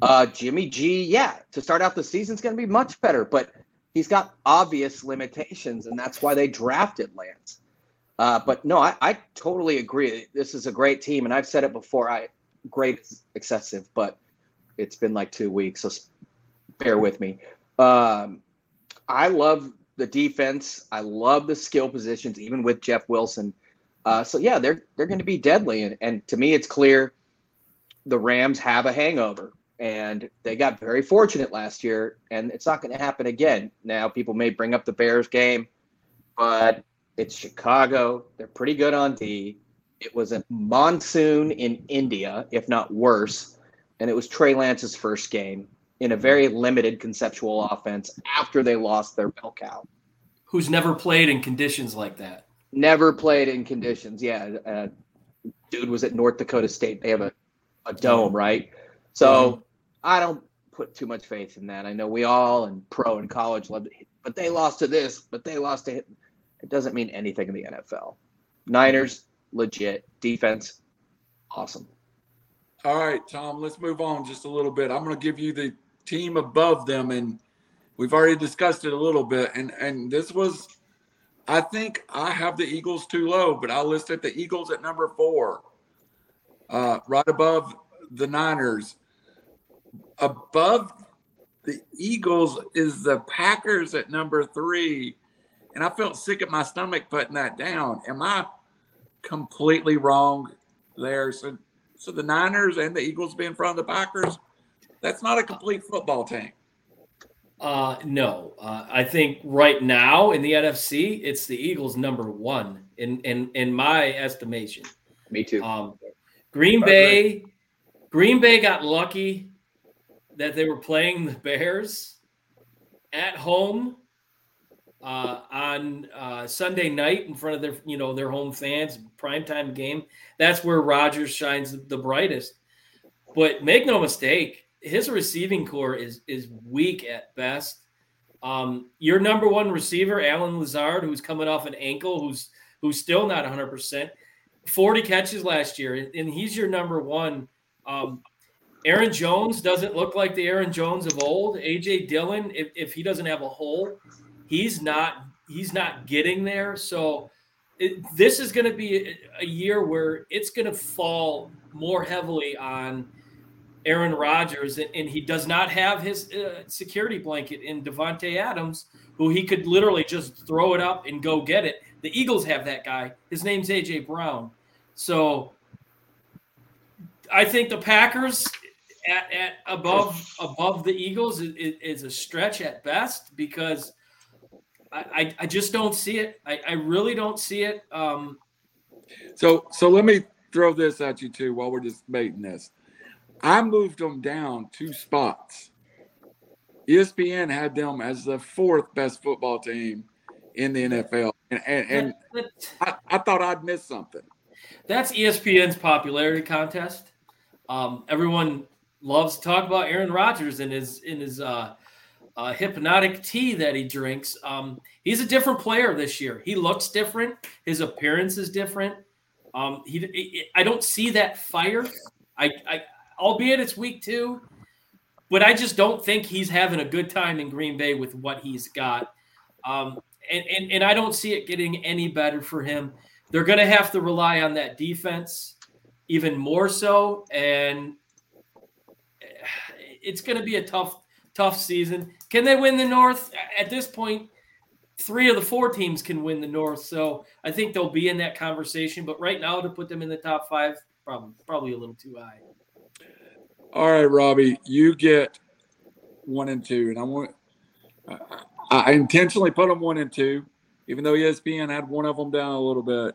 Uh, Jimmy G, yeah, to start out the season is going to be much better, but he's got obvious limitations, and that's why they drafted Lance. Uh, but no, I, I totally agree. This is a great team, and I've said it before. I great excessive, but it's been like two weeks, so bear with me. Um, I love the defense. I love the skill positions, even with Jeff Wilson. Uh, so yeah, they're they're going to be deadly, and, and to me, it's clear the Rams have a hangover and they got very fortunate last year, and it's not going to happen again. Now, people may bring up the Bears game, but it's Chicago. They're pretty good on D. It was a monsoon in India, if not worse, and it was Trey Lance's first game. In a very limited conceptual offense after they lost their bell cow. Who's never played in conditions like that? Never played in conditions. Yeah, uh, dude was at North Dakota State. They have a, a dome, right? So I don't put too much faith in that. I know we all and pro and college love it, but they lost to this, but they lost to it. It doesn't mean anything in the NFL. Niners, legit. Defense, awesome. All right, Tom, let's move on just a little bit. I'm going to give you the team above them, and we've already discussed it a little bit. And and this was, I think I have the Eagles too low, but I listed the Eagles at number four, uh, right above the Niners. Above the Eagles is the Packers at number three, and I felt sick at my stomach putting that down. Am I completely wrong there? So, so the Niners and the Eagles be in front of the Packers. That's not a complete football team. Uh, no, uh, I think right now in the NFC, it's the Eagles number one in in in my estimation. Me too. Um, Green Bay, Green Bay got lucky that they were playing the Bears at home uh, on uh, Sunday night in front of their you know their home fans, primetime game. That's where Rodgers shines the brightest. But make no mistake, his receiving corps is is weak at best. Um, your number one receiver, Allen Lazard, who's coming off an ankle, who's who's still not 100 percent. 40 catches last year, and he's your number one. Um, Aaron Jones doesn't look like the Aaron Jones of old. AJ Dillon, if, if he doesn't have a hole, he's not he's not getting there. So it, this is going to be a, a year where it's going to fall more heavily on Aaron Rodgers, and, and he does not have his uh, security blanket in Davante Adams, who he could literally just throw it up and go get it. The Eagles have that guy. His name's AJ Brown. So I think the Packers at, at above above the Eagles is, is, a stretch at best because I, I, I just don't see it. I, I really don't see it. Um, so so let me throw this at you too while we're just debating this. I moved them down two spots. ESPN had them as the fourth best football team in the NFL, and and, and I, I, thought I'd miss something. That's ESPN's popularity contest. Um, everyone loves to talk about Aaron Rodgers and his in his uh, uh, hypnotic tea that he drinks. Um, he's a different player this year. He looks different. His appearance is different. Um, he, I don't see that fire. I, I, albeit it's week two, but I just don't think he's having a good time in Green Bay with what he's got. Um, and, and, and I don't see it getting any better for him. They're going to have to rely on that defense even more so. And it's going to be a tough, tough season. Can they win the North? At this point, three of the four teams can win the North. So I think they'll be in that conversation. But right now, to put them in the top five, probably probably a little too high. All right, Robbie, you get one and two, and I want. I intentionally put them one and two, even though ESPN had one of them down a little bit.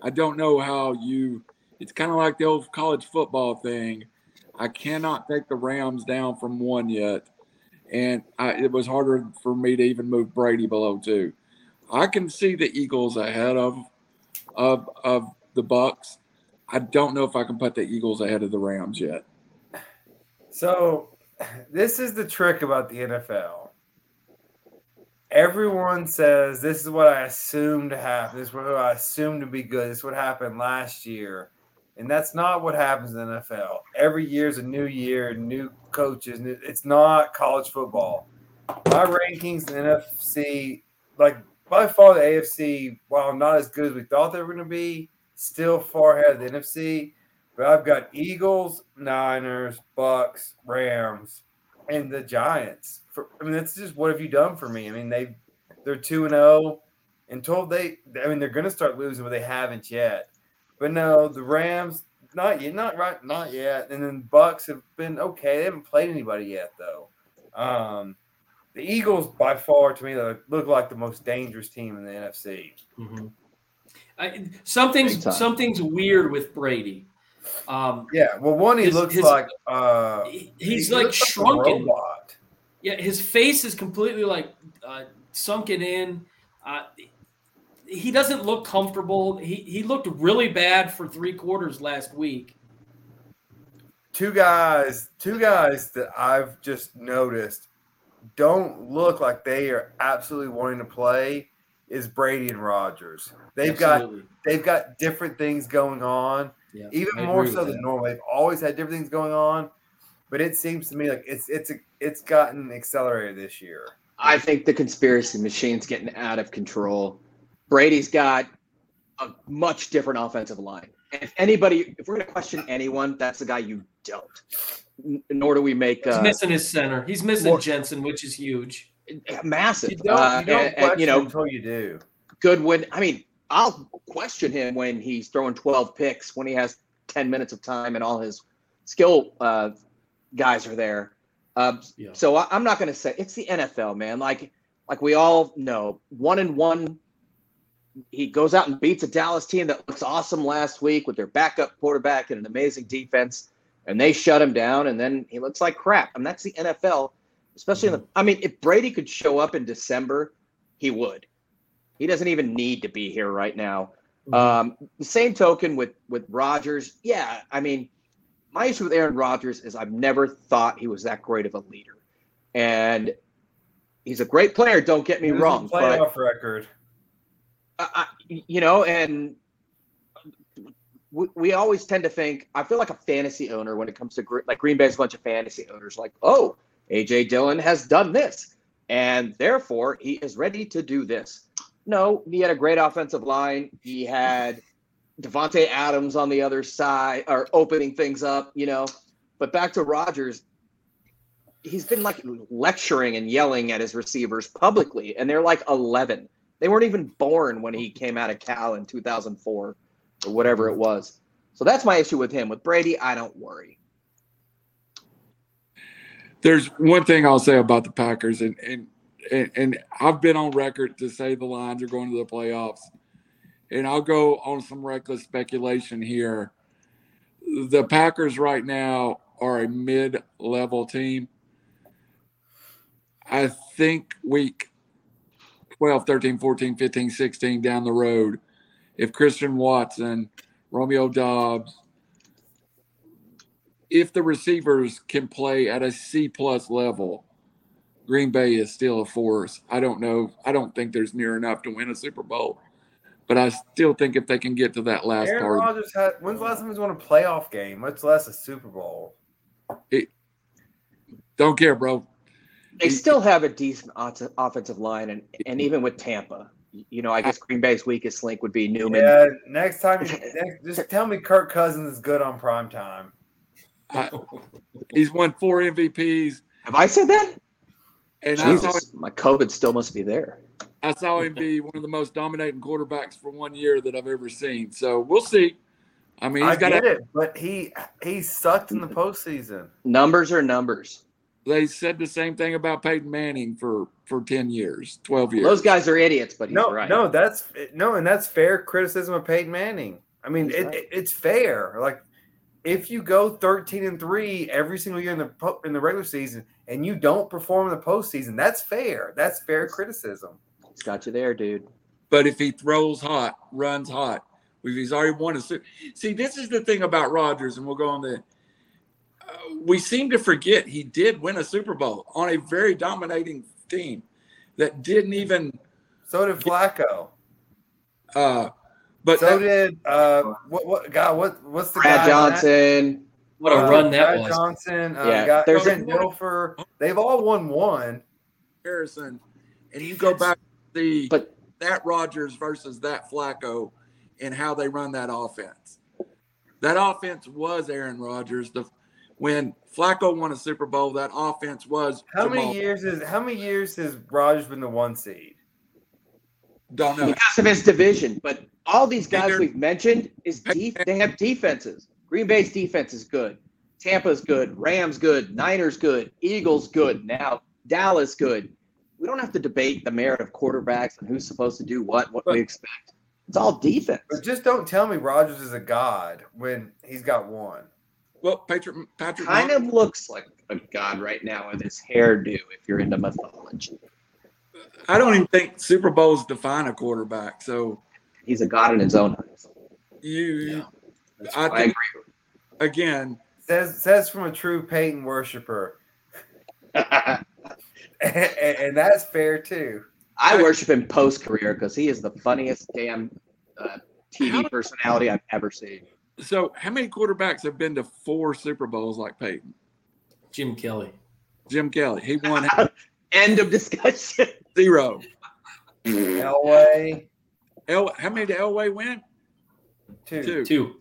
I don't know how you. It's kind of like the old college football thing. I cannot take the Rams down from one yet, and I, it was harder for me to even move Brady below two. I can see the Eagles ahead of of of the Bucks. I don't know if I can put the Eagles ahead of the Rams yet. So, this is the trick about the NFL. Everyone says this is what I assumed to happen. This is what I assumed to be good. This is what happened last year. And that's not what happens in NFL. Every year is a new year, new coaches. It's not college football. My rankings in NFC, like by far the AFC, while not as good as we thought they were going to be, still far ahead of the NFC. But I've got Eagles, Niners, Bucks, Rams, and the Giants. For, I mean, that's just what have you done for me? I mean, they they're two and zero, oh, until they. I mean, they're going to start losing, but they haven't yet. But no, the Rams not yet, not right, not yet. And then Bucks have been okay. They haven't played anybody yet though. Um, the Eagles, by far, to me, look like the most dangerous team in the NFC. Mm-hmm. I, something's something's weird with Brady. Um, Yeah, well, one he His- looks his- like uh, he- he he's like shrunken. robot. Yeah, his face is completely like uh, sunken in. Uh, he doesn't look comfortable. He he looked really bad for three quarters last week. Two guys, two guys that I've just noticed don't look like they are absolutely wanting to play is Brady and Rodgers. They've got they've got different things going on, Yeah, even I more so than that. normal. They've always had different things going on, but it seems to me like it's it's it's gotten accelerated this year. I think the conspiracy machine's getting out of control. Brady's got a much different offensive line. And if anybody, if we're going to question anyone, that's the guy you don't. Nor do we make He's uh, missing his center. He's missing Well- Jensen, which is huge. massive. You don't, Uh, you don't and- and, you know, until you do. good when I mean, I'll question him when he's throwing 12 picks when he has 10 minutes of time and all his skill uh, guys are there. Uh, Yeah. So I, I'm not going to say it's the NFL, man. Like, like we all know, one and one. He goes out and beats a Dallas team that looks awesome last week with their backup quarterback and an amazing defense, and they shut him down. And then he looks like crap. I And that's the NFL, especially in the. I mean, if Brady could show up in December, he would. He doesn't even need to be here right now. Um, the same token with with Rodgers. Yeah, I mean, my issue with Aaron Rodgers is I've never thought he was that great of a leader, and he's a great player. Don't get me wrong, but playoff record. I, I, you know, and we, we always tend to think. I feel like a fantasy owner when it comes to like Green Bay's a bunch of fantasy owners. Like, oh, AJ Dillon has done this, and therefore he is ready to do this. No, he had a great offensive line. He had Davante Adams on the other side, or opening things up. You know, but back to Rodgers. He's been like lecturing and yelling at his receivers publicly, and they're like 11. They weren't even born when he came out of Cal in 2004 or whatever it was. So that's my issue with him. With Brady, I don't worry. There's one thing I'll say about the Packers, and and and, and I've been on record to say the Lions are going to the playoffs, and I'll go on some reckless speculation here. The Packers right now are a mid-level team. I think week 12, 13, 14, 15, 16 down the road, if Christian Watson, Romeo Doubs, if the receivers can play at a C plus level, Green Bay is still a force. I don't know. I don't think there's near enough to win a Super Bowl, but I still think if they can get to that last Aaron part, Rodgers had. When's the last time he's won a playoff game? Much less a Super Bowl. don't care, bro. They still have a decent offensive line, and and even with Tampa, you know, I guess Green Bay's weakest link would be Newman. Yeah. Next time, next, just tell me Kirk Cousins is good on prime time. I, he's won four MVPs, Have I said that? And I saw, Jesus, my COVID still must be there. I saw him be one of the most dominating quarterbacks for one year that I've ever seen. So we'll see. I mean, he's I got. get A, it, but he he sucked in the postseason. Numbers are numbers. they said the same thing about Peyton Manning for for ten years, twelve years. Those guys are idiots, but he's No, right. no, that's no, and that's fair criticism of Peyton Manning. I mean, it, right. it- it's fair. Like if you go thirteen and three every single year in the po- in the regular season and you don't perform in the postseason, that's fair. That's fair criticism. He's got you there, dude. But if he throws hot, runs hot, if he's already won a Super, see, this is the thing about Rodgers, and we'll go on the. Uh, we seem to forget he did win a Super Bowl on a very dominating team that didn't even. So did Flacco. Uh, but So that- did uh, what? What? God, what? What's the Brad guy? Johnson. What a Uh, run that Brad was. Johnson. Uh, Yeah, yeah, there's a- Trent Dilfer. They've all won one. Harrison, and you go back to the But that Rodgers versus that Flacco, and how they run that offense. That offense was Aaron Rodgers. The when Flacco won a Super Bowl, that offense was How Jamal. many years is how many years has Rodgers been the one seed? Don't know. because of his division. But all these guys we've mentioned is def- they have defenses. Green Bay's defense is good. Tampa's good. Rams good. Niners good. Eagles good. Now Dallas good. We don't have to debate the merit of quarterbacks and who's supposed to do what, what we expect. It's all defense. But just don't tell me Rodgers is a god when he's got one. Well, Patrick Patrick Kind Mahomes- of looks like a god right now with his hairdo. If you're into mythology, I don't even think Super Bowls define a quarterback. So he's a god in his own eyes. you Yeah. That's I I think- agree. again, Says says from a true Peyton worshiper, and, and that's fair too. I worship him post career because he is the funniest damn uh, TV How- personality I've ever seen. so how many quarterbacks have been to four Super Bowls like Peyton? Jim Kelly. Jim Kelly, he won End of discussion. zero. Elway El, how many did Elway win? two. Two. Two.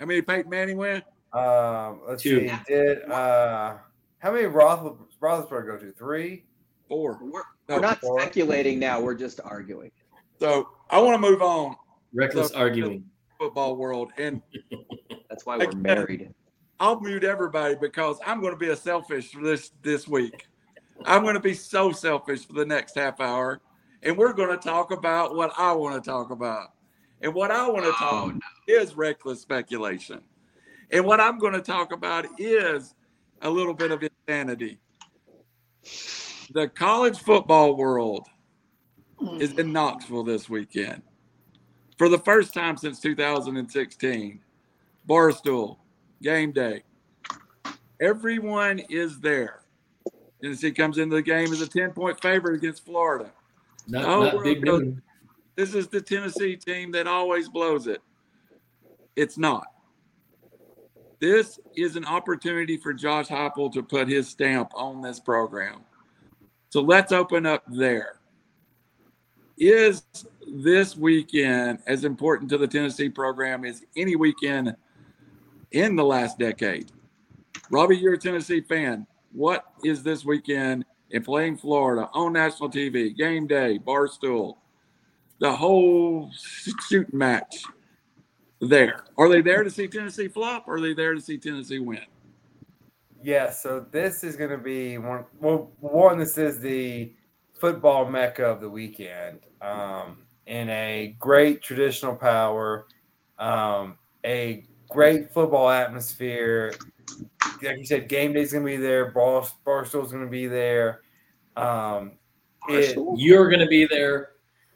How many did Peyton Manning win? Um, let's Two. see. Did uh, how many Roth Roethlisberger go to? Three. Four. We're, No, we're not four. speculating now. We're just arguing. So I want to move on Reckless So- arguing. football world, and That's why we're Okay. married. I'll mute everybody because I'm going to be a selfish for this this week. I'm going to be so selfish for the next half hour, and we're going to talk about what I want to talk about, and what I want to oh, talk Oh, no. is reckless speculation, and what I'm going to talk about is a little bit of insanity. The college football world hmm. is in Knoxville this weekend. For the first time since 2016, Barstool, game day. Everyone is there. Tennessee comes into the game as a 10 point favorite against Florida. Not, Oh, not we're big okay. This is the Tennessee team that always blows it. It's not. This is an opportunity for Josh Heupel to put his stamp on this program. So let's open up there. Is this weekend as important to the Tennessee program as any weekend in the last decade? Robbie, you're a Tennessee fan. What is this weekend in playing Florida on national TV, game day, barstool, the whole shoot match there? Are they there to see Tennessee flop or are they there to see Tennessee win? Yeah, so this is going to be one. Well, one, this is the football mecca of the weekend. Um, in a great traditional power, um, a great football atmosphere. Like you said, game day's going to be there. Bar, Barstool's going to be there. Um, it, You're going to be there.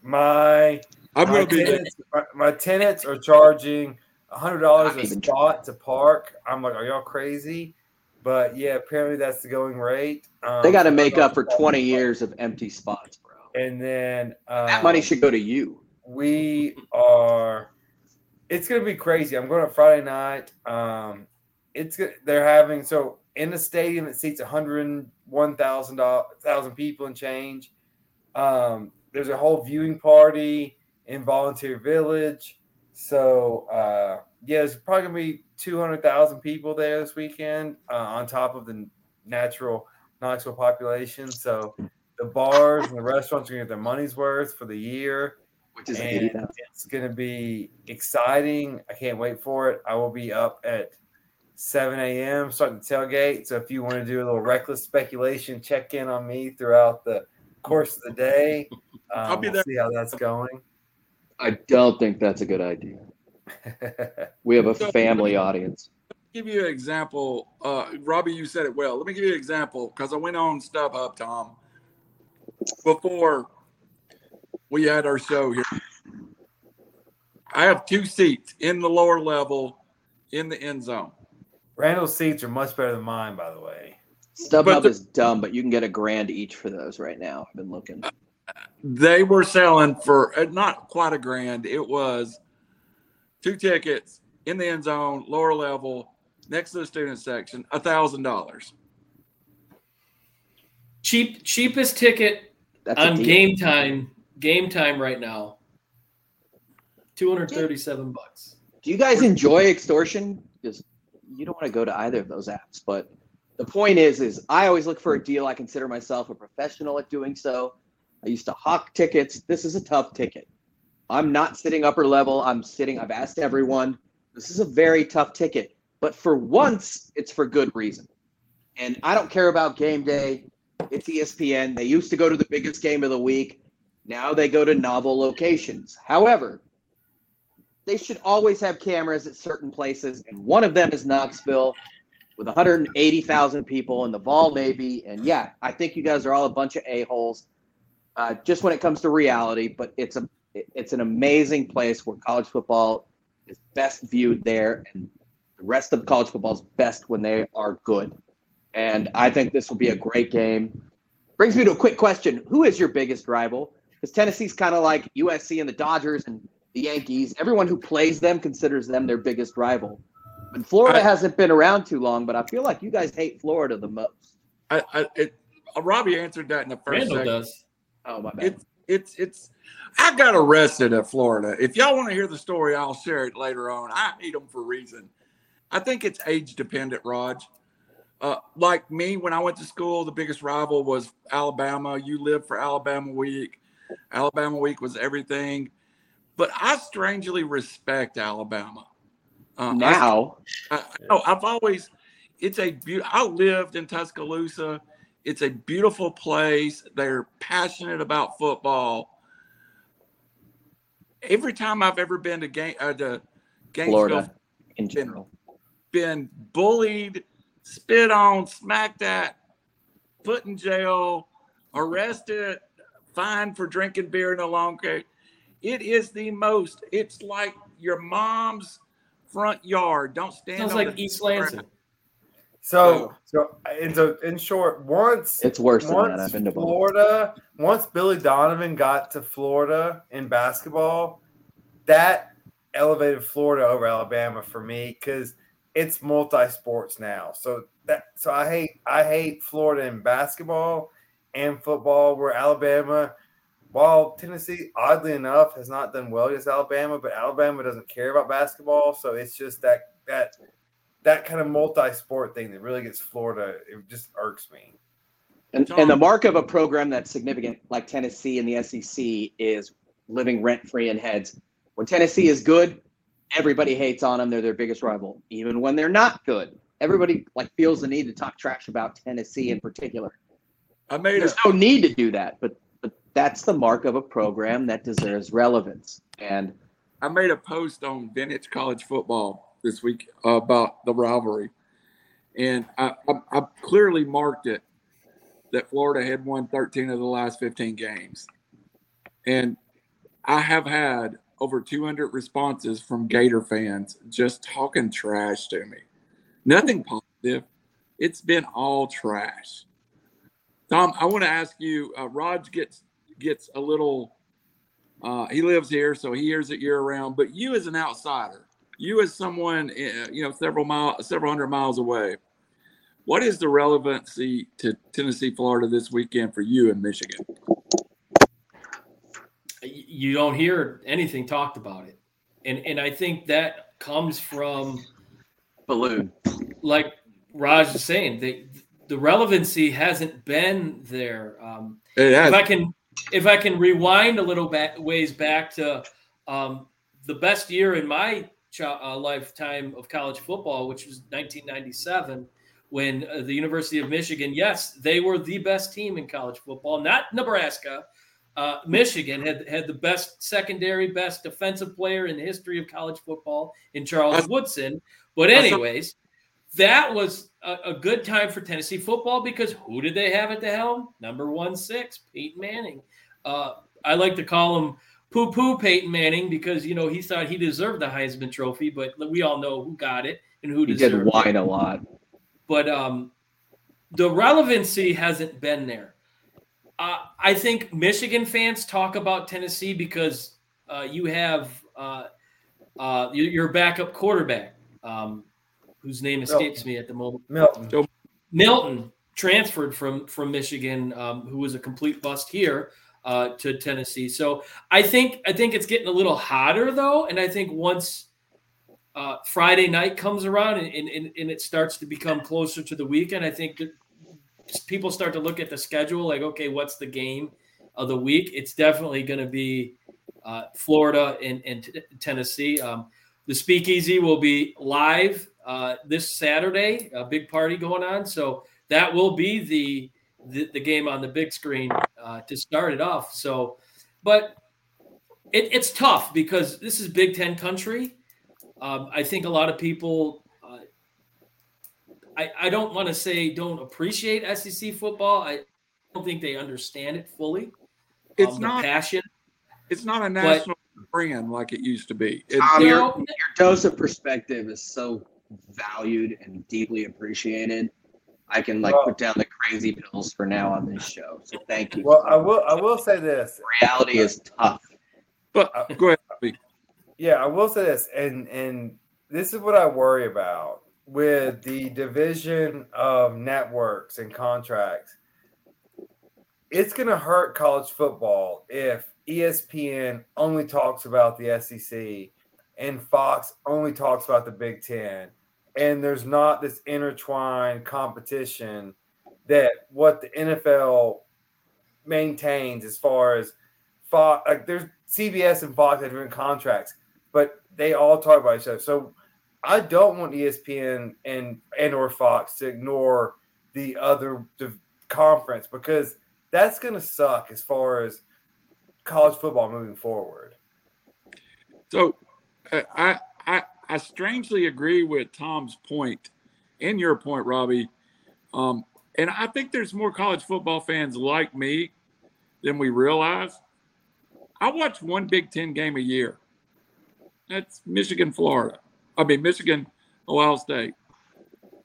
My I'm my going to be tenants, my, my tenants are charging hundred dollars a even spot to park. I'm like, are y'all crazy? But yeah, apparently that's the going rate. Um, They got to make up for 20 years of empty spots, bro. And then um, That money should go to you. we are. It's gonna be crazy. I'm going on Friday night. Um, it's go- they're having so in the stadium it seats 101,000 thousand people and change. Um, there's a whole viewing party in Volunteer Village. So uh, yeah, there's probably gonna be 200,000 people there this weekend uh, on top of the natural Knoxville population. So the bars and the restaurants are gonna get their money's worth for the year. Which is And 80,000. it's going to be exciting. I can't wait for it. I will be up at 7 a.m. starting the tailgate. So if you want to do a little reckless speculation, check in on me throughout the course of the day. Um, I'll be we'll there. see how that's going. I don't think that's a good idea. We have a family audience. give you an example. Uh, Robbie, you said it well. Let me give you an example because I went on StubHub, Tom, before we had our show here. I have two seats in the lower level in the end zone. Randall's seats are much better than mine, by the way. But StubHub the- is dumb, but you can get a grand each for those right now. I've been looking. They were selling for uh, not quite a grand. It was two tickets in the end zone, lower level, next to the student section, a thousand dollars. Cheap, cheapest ticket That's on Gametime. Game time right now. Two hundred thirty-seven bucks. Do you guys enjoy extortion? Because you don't want to go to either of those apps. But the point is, is I always look for a deal. I consider myself a professional at doing so. I used to hawk tickets. This is a tough ticket. I'm not sitting upper level. I'm sitting. I've asked everyone. This is a very tough ticket. But for once, it's for good reason. And I don't care about game day. It's ESPN. They used to go to the biggest game of the week. Now they go to novel locations. However, they should always have cameras at certain places, and one of them is Knoxville with 180,000 people in the Vol maybe. And yeah, I think you guys are all a bunch of a holes, uh, just when it comes to reality. But it's a it's an amazing place where college football is best viewed there, and the rest of college football is best when they are good. And I think this will be a great game. Brings me to a quick question: Who is your biggest rival? Because Tennessee's kind of like USC and the Dodgers and the Yankees. Everyone who plays them considers them their biggest rival. And Florida I, hasn't been around too long, but I feel like you guys hate Florida the most. I, I it, uh, Robbie answered that in the first. Randall second. does. Oh my bad. It's it's it's. I got arrested at Florida. If y'all want to hear the story, I'll share it later on. I hate them for a reason. I think it's age dependent, Raj. Uh, like me, when I went to school, the biggest rival was Alabama. You lived for Alabama week. Alabama week was everything. But I strangely respect Alabama. Uh, now, I, I, I've always, it's a beautiful, I lived in Tuscaloosa. It's a beautiful place. They're passionate about football. Every time I've ever been to game, uh, to Gainesville, in general, been, been bullied, spit on, smacked at, put in jail, arrested, fined for drinking beer in a long cage. It is the most. It's like your mom's front yard. Don't stand. Sounds like East Lansing. So, so, in, so in short, once it's worse than once that. I've been to Florida. Once Billy Donovan got to Florida in basketball, that elevated Florida over Alabama for me because it's multi sports now. So that so I hate I hate Florida in basketball and football. Where Alabama while Tennessee, oddly enough, has not done well against Alabama, but Alabama doesn't care about basketball, so it's just that that that kind of multi-sport thing that really gets Florida. It just irks me. And, and the mark of a program that's significant, like Tennessee and the SEC, is living rent free in heads. When Tennessee is good, everybody hates on them. They're their biggest rival. Even when they're not good, everybody like feels the need to talk trash about Tennessee in particular. I made There's a, no need to do that, but that's the mark of a program that deserves relevance. And I made a post on vintage college football this week about the rivalry, and I, I, I clearly marked it that Florida had won 13 of the last 15 games, and I have had over 200 responses from Gator fans just talking trash to me. Nothing positive. It's been all trash. Tom, I want to ask you. Uh, Raj gets gets a little. Uh, he lives here, so he hears it year round. But you, as an outsider, you as someone eh, you know several miles, several hundred miles away, what is the relevancy to Tennessee, Florida this weekend for you in Michigan? You don't hear anything talked about it, and and I think that comes from balloon, like Raj is saying. The the relevancy hasn't been there. Um, if I can if I can rewind a little back, ways back to um, the best year in my ch- uh, lifetime of college football, which was 1997, when uh, the University of Michigan, yes, they were the best team in college football, not Nebraska. Uh, Michigan had had the best secondary, best defensive player in the history of college football in Charles Woodson. But anyways, that was a, a, good time for Tennessee football because who did they have at the helm? Number one six, Peyton Manning. Uh, I like to call him poo poo Peyton Manning because you know he thought he deserved the Heisman Trophy, but we all know who got it and who he deserved. He did whine a lot, but um, the relevancy hasn't been there. Uh, I think Michigan fans talk about Tennessee because uh, you have uh, uh your backup quarterback. Um, whose name escapes Milton. me at the moment. Milton. Milton transferred from from Michigan, um, who was a complete bust here uh, to Tennessee. So I think I think it's getting a little hotter though, and I think once uh, Friday night comes around and, and, and it starts to become closer to the weekend, I think that people start to look at the schedule like, okay, what's the game of the week? It's definitely going to be uh, Florida and, and t- Tennessee. Um, the Speakeasy will be live uh, this Saturday, a big party going on. So that will be the the, the game on the big screen uh, to start it off. So, but it, it's tough because this is Big Ten country. Um, I think a lot of people. Uh, I I don't want to say don't appreciate SEC football. I don't think they understand it fully. It's um, not passion. It's not a national brand like it used to be. It, Tom, your, your dose of perspective is so valued and deeply appreciated. I can like Well- put down the crazy pills for now on this show. So thank you. Well, I will. I will say this. Reality is tough. but uh, go ahead. Lee. Yeah, I will say this, and and this is what I worry about with the division of networks and contracts. It's going to hurt college football if ESPN only talks about the SEC and Fox only talks about the Big Ten, and there's not this intertwined competition that what the NFL maintains as far as Fox. Like there's CBS and Fox that have different contracts, but they all talk about each other. So I don't want ESPN and and or Fox to ignore the other div- conference because that's going to suck as far as college football moving forward. So uh, I I I strangely agree with Tom's point and your point, Robbie. Um, and I think there's more college football fans like me than we realize. I watch one Big Ten game a year. That's Michigan, Florida. I mean Michigan, Ohio State.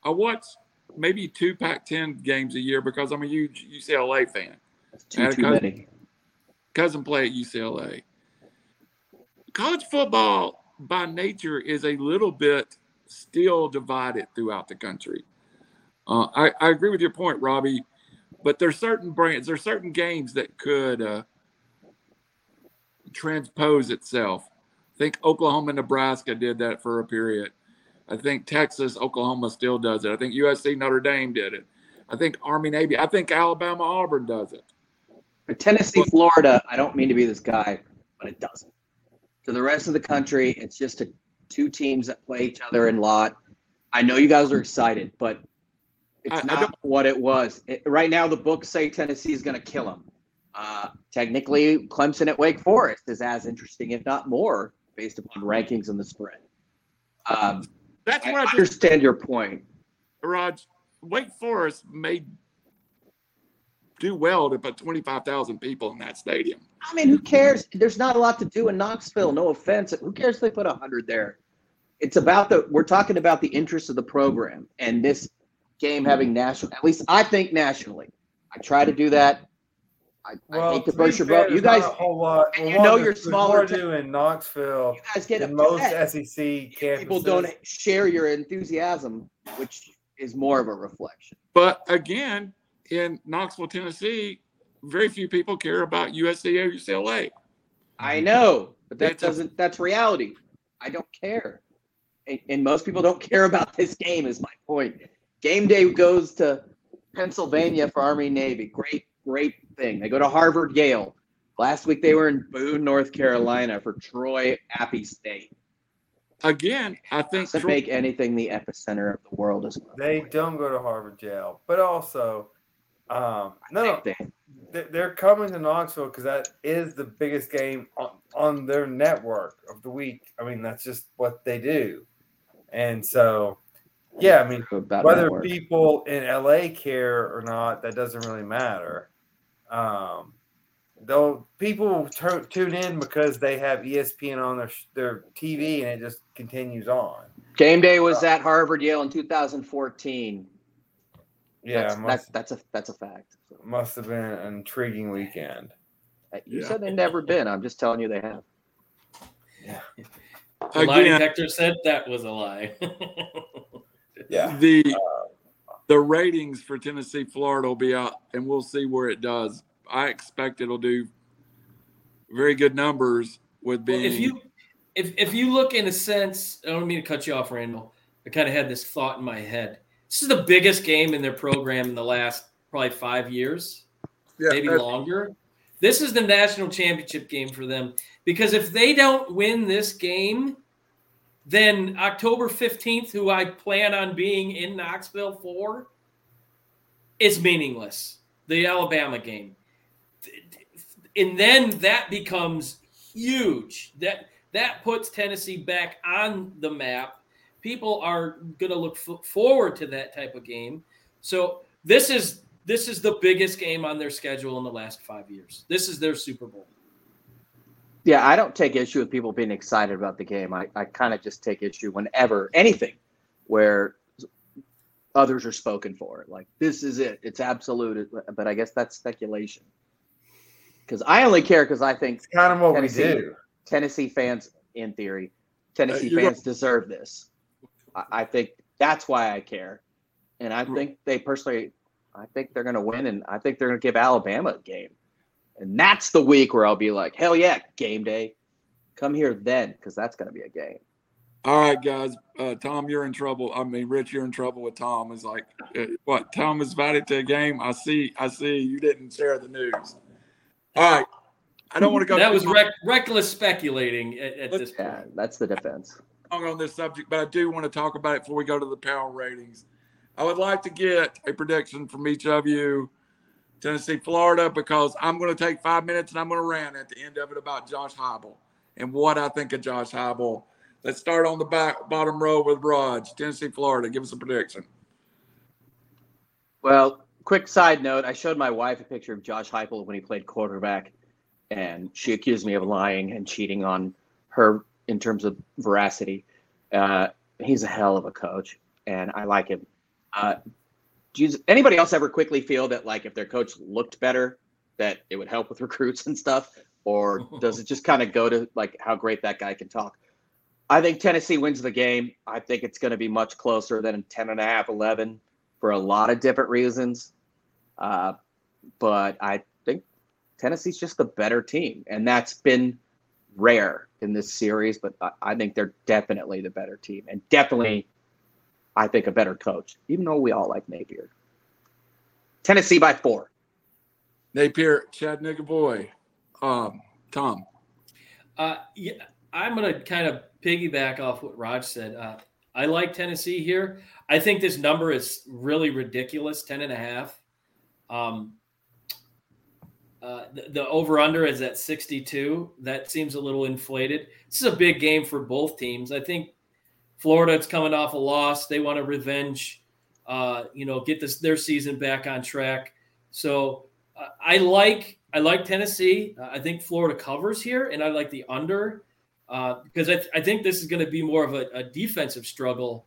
I watch maybe two Pac-10 games a year because I'm a huge UCLA fan. It's too, too Okay. many. cousin play at UCLA. College football by nature is a little bit still divided throughout the country. Uh, I, I agree with your point, Robbie, but there's certain brands, there's certain games that could uh, transpose itself. I think Oklahoma, and Nebraska did that for a period. I think Texas, Oklahoma still does it. I think USC, Notre Dame did it. I think Army, Navy. I think Alabama, Auburn does it. Tennessee, Florida, I don't mean to be this guy, but it doesn't. To the rest of the country, it's just a, two teams that play each other in lot. I know you guys are excited, but it's I- I not don't- what it was. It, right now, the books say Tennessee is going to kill them. Uh, technically, Clemson at Wake Forest is as interesting, if not more, based upon rankings in the spread. Um, That's I what I just understand your point. Raj, Wake Forest may do well to put 25,000 people in that stadium. I mean, who cares? There's not a lot to do in Knoxville. No offense. Who cares if they put hundred there? It's about the. We're talking about the interest of the program and this game having national. At least I think nationally. I try to do that. I, I hate to burst your boat. You guys, a whole lot. and well, you know you're smaller more to- to in Knoxville you guys get than most. SEC campuses. People don't share your enthusiasm, which is more of a reflection. But again, in Knoxville, Tennessee, very few people care about USC or UCLA. I know, but that It's doesn't. That's reality. I don't care, and, and most people don't care about this game. Is my point. Game day goes to Pennsylvania for Army Navy. Great, great thing. They go to Harvard, Yale. Last week they were in Boone, North Carolina for Troy, Appy State. Again, I think Doesn't Troy- make anything the epicenter of the world as well. They don't go to Harvard jail, but also, um, no, They- they- they're coming to Knoxville because that is the biggest game on, on their network of the week. I mean, that's just what they do, and so, yeah, I mean, whether network. people in LA care or not, that doesn't really matter. Um, though people tu- tune in because they have ESPN on their their TV, and it just continues on. Game day was at Harvard, Yale in 2014. Yeah, that's, must, that's that's a that's a fact. So, must have been an intriguing weekend. uh, you Yeah. said they've never been. I'm just telling you they have. The lie again, detector said that was a lie. Yeah. the the ratings for Tennessee, Florida will be out, and we'll see where it does. I expect it'll do very good numbers with Well, being. if you if if you look in a sense, I don't mean to cut you off, Randall. I kind of had this thought in my head. This is the biggest game in their program in the last probably five years, yeah, maybe longer. This is the national championship game for them because if they don't win this game, then October 15th, who I plan on being in Knoxville for, is meaningless. The Alabama game. And then that becomes huge. That that puts Tennessee back on the map. People are going to look f- forward to that type of game. So this is this is the biggest game on their schedule in the last five years. This is their Super Bowl. Yeah, I don't take issue with people being excited about the game. I, I kind of just take issue whenever anything where others are spoken for. Like this is it. It's absolute. But I guess that's speculation. Because I only care because I think It's kind of what Tennessee- we do. Tennessee fans, in theory, Tennessee uh, you're fans deserve this. I, I think that's why I care, and I think they personally, I think they're going to win, and I think they're going to give Alabama a game, and that's the week where I'll be like, hell yeah, game day, come here then, because that's going to be a game. All right, guys. Uh, Tom, you're in trouble. I mean, Rich, you're in trouble with Tom. It's like, uh, what? Tom is invited to a game. I see. I see. You didn't share the news. All right. I don't want to go That was rec- reckless speculating at, at this point. Yeah, that's the defense. On this subject, but I do want to talk about it before we go to the power ratings. I would like to get a prediction from each of you, Tennessee, Florida, because I'm going to take five minutes and I'm going to rant at the end of it about Josh Heupel and what I think of Josh Heupel. Let's start on the back bottom row with Raj, Tennessee, Florida. Give us a prediction. Well, quick side note: I showed my wife a picture of Josh Heupel when he played quarterback, and she accused me of lying and cheating on her in terms of veracity. Uh, he's a hell of a coach, and I like him. Uh, do you, anybody else ever quickly feel that like if their coach looked better, that it would help with recruits and stuff, or does it just kind of go to like how great that guy can talk? I think Tennessee wins the game. I think it's going to be much closer than 10 and a half, 11 for a lot of different reasons. Uh, but I think Tennessee's just the better team, and that's been rare in this series. But I, I think they're definitely the better team, and definitely, I think a better coach. Even though we all like Napier, Tennessee by four. Napier, Chattanooga boy, um, Tom. Uh, yeah, I'm going to kind of piggyback off what Raj said. Uh, I like Tennessee here. I think this number is really ridiculous 10 and a half. Um, uh, the, the over under is at 62. That seems a little inflated. This is a big game for both teams. I think Florida's coming off a loss. They want to revenge, uh, you know, get this their season back on track. So uh, I like I like Tennessee. Uh, I think Florida covers here, and I like the under uh, because I, I think this is going to be more of a, a defensive struggle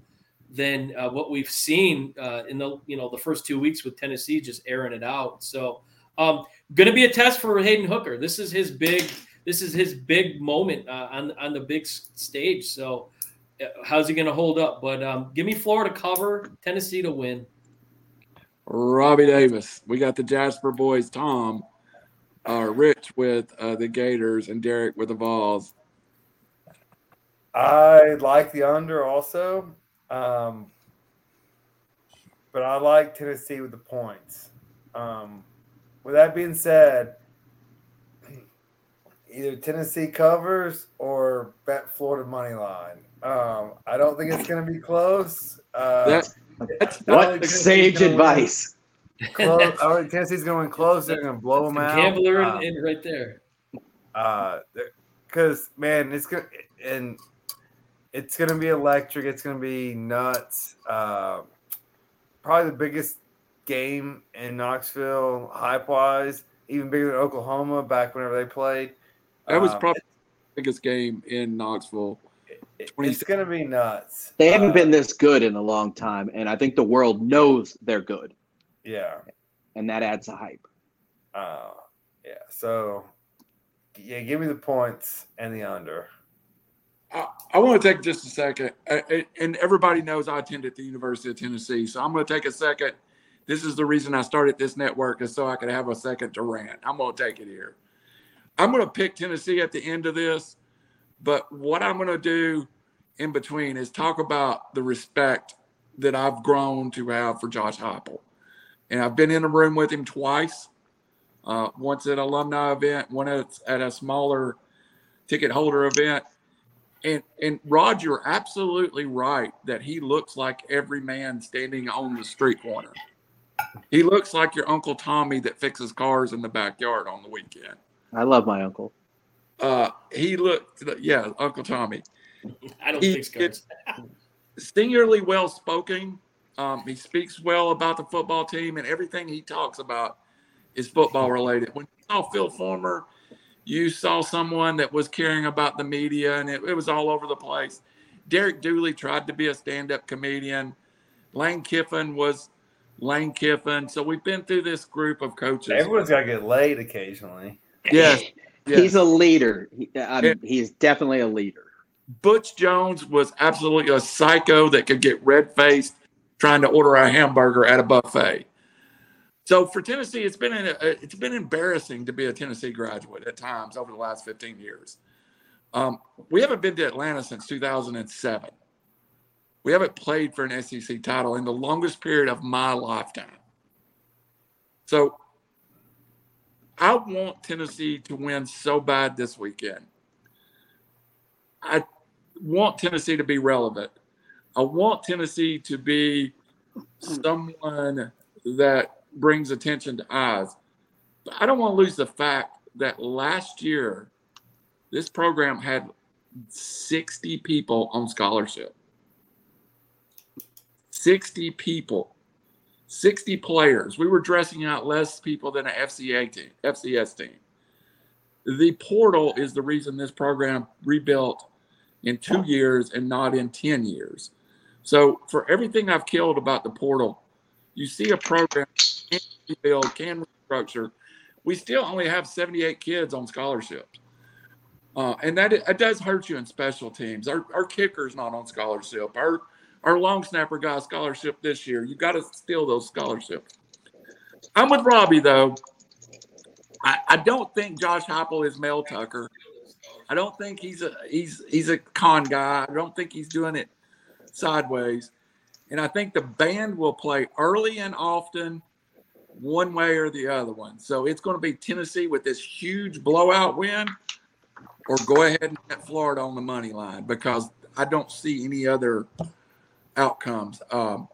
than what we've seen in the you know the first two weeks with Tennessee just airing it out. So um, going to be a test for Hendon Hooker. This is his big this is his big moment uh, on on the big stage. So uh, how's he going to hold up? But um, give me Florida cover, Tennessee to win. Robbie Davis. We got the Jasper boys, Tom, uh, Rich with uh, the Gators, and Derek with the Vols. I like the under also, um, but I like Tennessee with the points. Um, with that being said, either Tennessee covers or bet Florida money line. Um, I don't think it's going to be close. Uh, That- That's What sage advice? Close. I think Tennessee's going close. They're going to blow them out. Gambler Uh, in, in right there. uh because man it's gonna and it's gonna be electric it's gonna be nuts uh probably the biggest game in knoxville hype wise even bigger than oklahoma back whenever they played That was Um, probably the biggest game in Knoxville. it's gonna be nuts They haven't Uh, been this good in a long time, and I think the world knows they're good, yeah and that adds a hype. uh yeah so yeah give me the points and the under I, I want to take just a second, uh, uh, and everybody knows I attended the University of Tennessee, so I'm going to take a second. This is the reason I started this network, is so I could have a second to rant. I'm going to take it here. I'm going to pick Tennessee at the end of this, but what I'm going to do in between is talk about the respect that I've grown to have for Josh Heupel. And I've been in a room with him twice, uh, once at an alumni event, one at, at a smaller ticket holder event. And and Rod, you're absolutely right that he looks like every man standing on the street corner. He looks like your Uncle Tommy that fixes cars in the backyard on the weekend. I love my uncle. Uh, he looked, yeah, Uncle Tommy. I don't He- think Scars. singularly well spoken. Um, he speaks well about the football team, and everything he talks about is football related. When you saw Phil Fulmer, you saw someone that was caring about the media, and it, it was all over the place. Derek Dooley tried to be a stand up comedian. Lane Kiffin was Lane Kiffin. So we've been through this group of coaches. Everyone's got to get laid occasionally. Yes. yes. He's a leader. He, um, he's definitely a leader. Butch Jones was absolutely a psycho that could get red faced trying to order a hamburger at a buffet. So for Tennessee, it's been an, it's been embarrassing to be a Tennessee graduate at times over the last 15 years. Um, we haven't been to Atlanta since 2007. We haven't played for an SEC title in the longest period of my lifetime. So I want Tennessee to win so bad this weekend. I want Tennessee to be relevant. I want Tennessee to be someone that brings attention to eyes. But I don't want to lose the fact that last year, this program had 60 people on scholarship. 60 people, 60 players. We were dressing out less people than an FCA team, FCS team. The portal is the reason this program rebuilt in two years and not in 10 years. So, for everything I've killed about the portal, you see a program can rebuild, can restructure. We still only have 78 kids on scholarships. Uh, and that it does hurt you in special teams. Our, our kicker's not on scholarship. Our our long snapper got a scholarship this year. You got to steal those scholarships. I'm with Robbie though. I, I don't think Josh Heupel is Mel Tucker. I don't think he's a he's he's a con guy. I don't think he's doing it sideways. And I think the band will play early and often, one way or the other one. So it's going to be Tennessee with this huge blowout win, or go ahead and get Florida on the money line because I don't see any other outcomes. Um,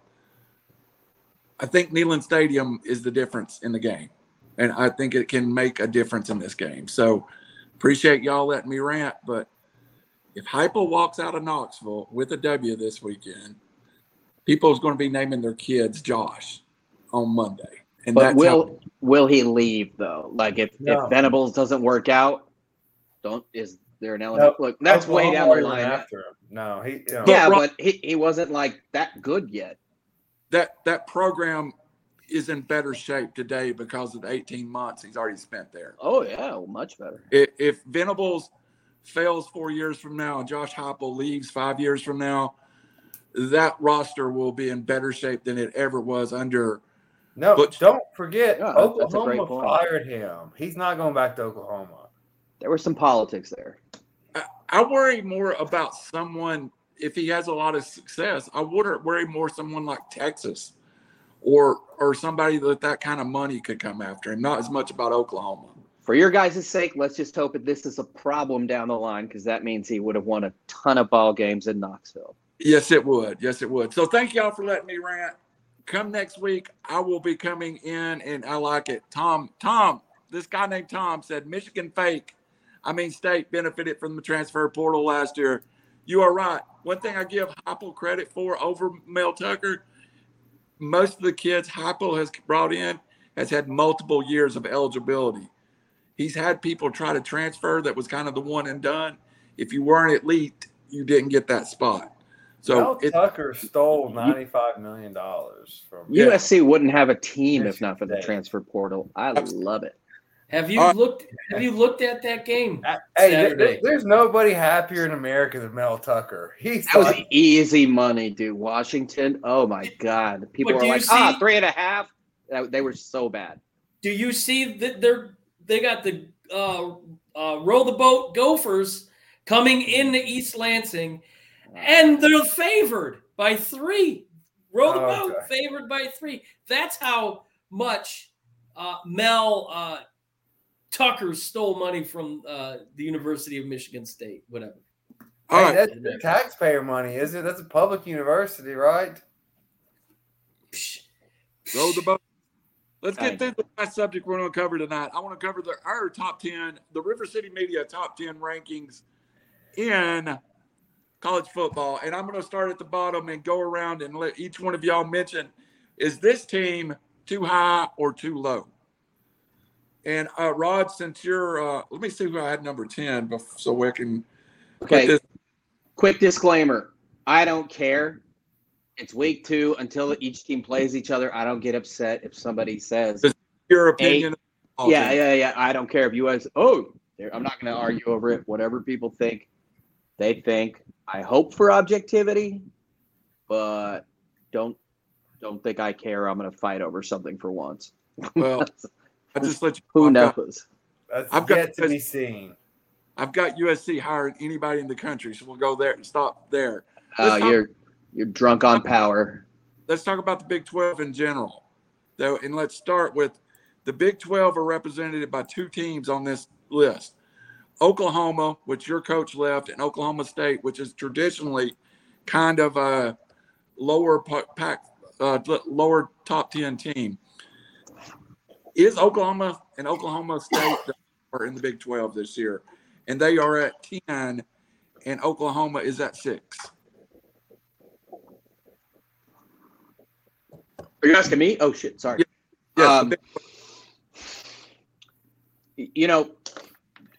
I think Neyland Stadium is the difference in the game, and I think it can make a difference in this game. So appreciate y'all letting me rant, but if Heupel walks out of Knoxville with a W this weekend, people's going to be naming their kids Josh on Monday. And But that's will how, will he leave though? Like if, No. if Venables doesn't work out, don't is there an element? Look, that's way down the line. After him. No, he. You know, Yeah, But- but he, he wasn't like that good yet. that that program is in better shape today because of the 18 months he's already spent there. Oh yeah, well, much better. If, if Venables fails four years from now and Josh Heupel leaves five years from now, that roster will be in better shape than it ever was under. No, But- don't forget, Yeah, that's- that's a great Oklahoma fired him. He's not going back to Oklahoma. There was some politics there. I, worry more about someone if he has a lot of success. I would worry more someone like Texas, or or somebody that that kind of money could come after him. Not as much about Oklahoma. For your guys' sake, let's just hope that this is a problem down the line because that means he would have won a ton of ball games in Knoxville. Yes, it would. Yes, it would. So thank y'all for letting me rant. Come next week, I will be coming in, and I like it. Tom, Tom, this guy named Tom said Michigan fake. I mean, State benefited from the transfer portal last year. You are right. One thing I give Heupel credit for over Mel Tucker, most of the kids Heupel has brought in has had multiple years of eligibility. He's had people try to transfer that was kind of the one and done. If you weren't elite, you didn't get that spot. So Mel it, Tucker stole ninety-five million dollars from. Yeah. USC wouldn't have a team if not for the transfer portal. I love it. Have you Uh, looked? Have you looked at that game? Hey, there- there's nobody happier in America than Mel Tucker. He's That was easy money, dude. Washington. Oh my god. People But were do you like, ah, three and a half. They were so bad. Do you see that they're they got the uh, uh, row the boat Gophers coming into East Lansing, and they're favored by three. Row the Oh, boat okay. favored by three. That's how much uh, Mel uh, Tucker stole money from uh, the University of Michigan State. Whatever. all hey, right. that's taxpayer money, is it? That's a public university, right? Psh, Row the boat. Let's get through the last subject we're going to cover tonight. I want to cover the our top ten, the River City Media top ten rankings in college football, and I'm going to start at the bottom and go around and let each one of y'all mention: is this team too high or too low? And uh, Rod, since you're, uh, let me see who I had number ten, so we can. Okay. This- Quick disclaimer: I don't care. It's week two until each team plays each other. I don't get upset if somebody says your opinion. Hey, yeah, yeah, yeah. I don't care if you guys. Oh, I'm not going to argue over it. Whatever people think, they think. I hope for objectivity, but don't don't think I care. I'm going to fight over something for once. Well, I just let you. Who I've knows? Got, I've got to be seen. I've got USC hiring anybody in the country, so we'll go there and stop there. Oh, uh, you're you're drunk on power. Let's talk about the Big 12 in general, though, and let's start with the Big 12 are represented by two teams on this list. Oklahoma, which your coach left, and Oklahoma State, which is traditionally kind of a lower pack, uh, lower top ten team. Is Oklahoma and Oklahoma State are in the Big Twelve this year, and they are at ten, and Oklahoma is at six. Are you asking me? Oh shit! Sorry. Yeah. Um, you know,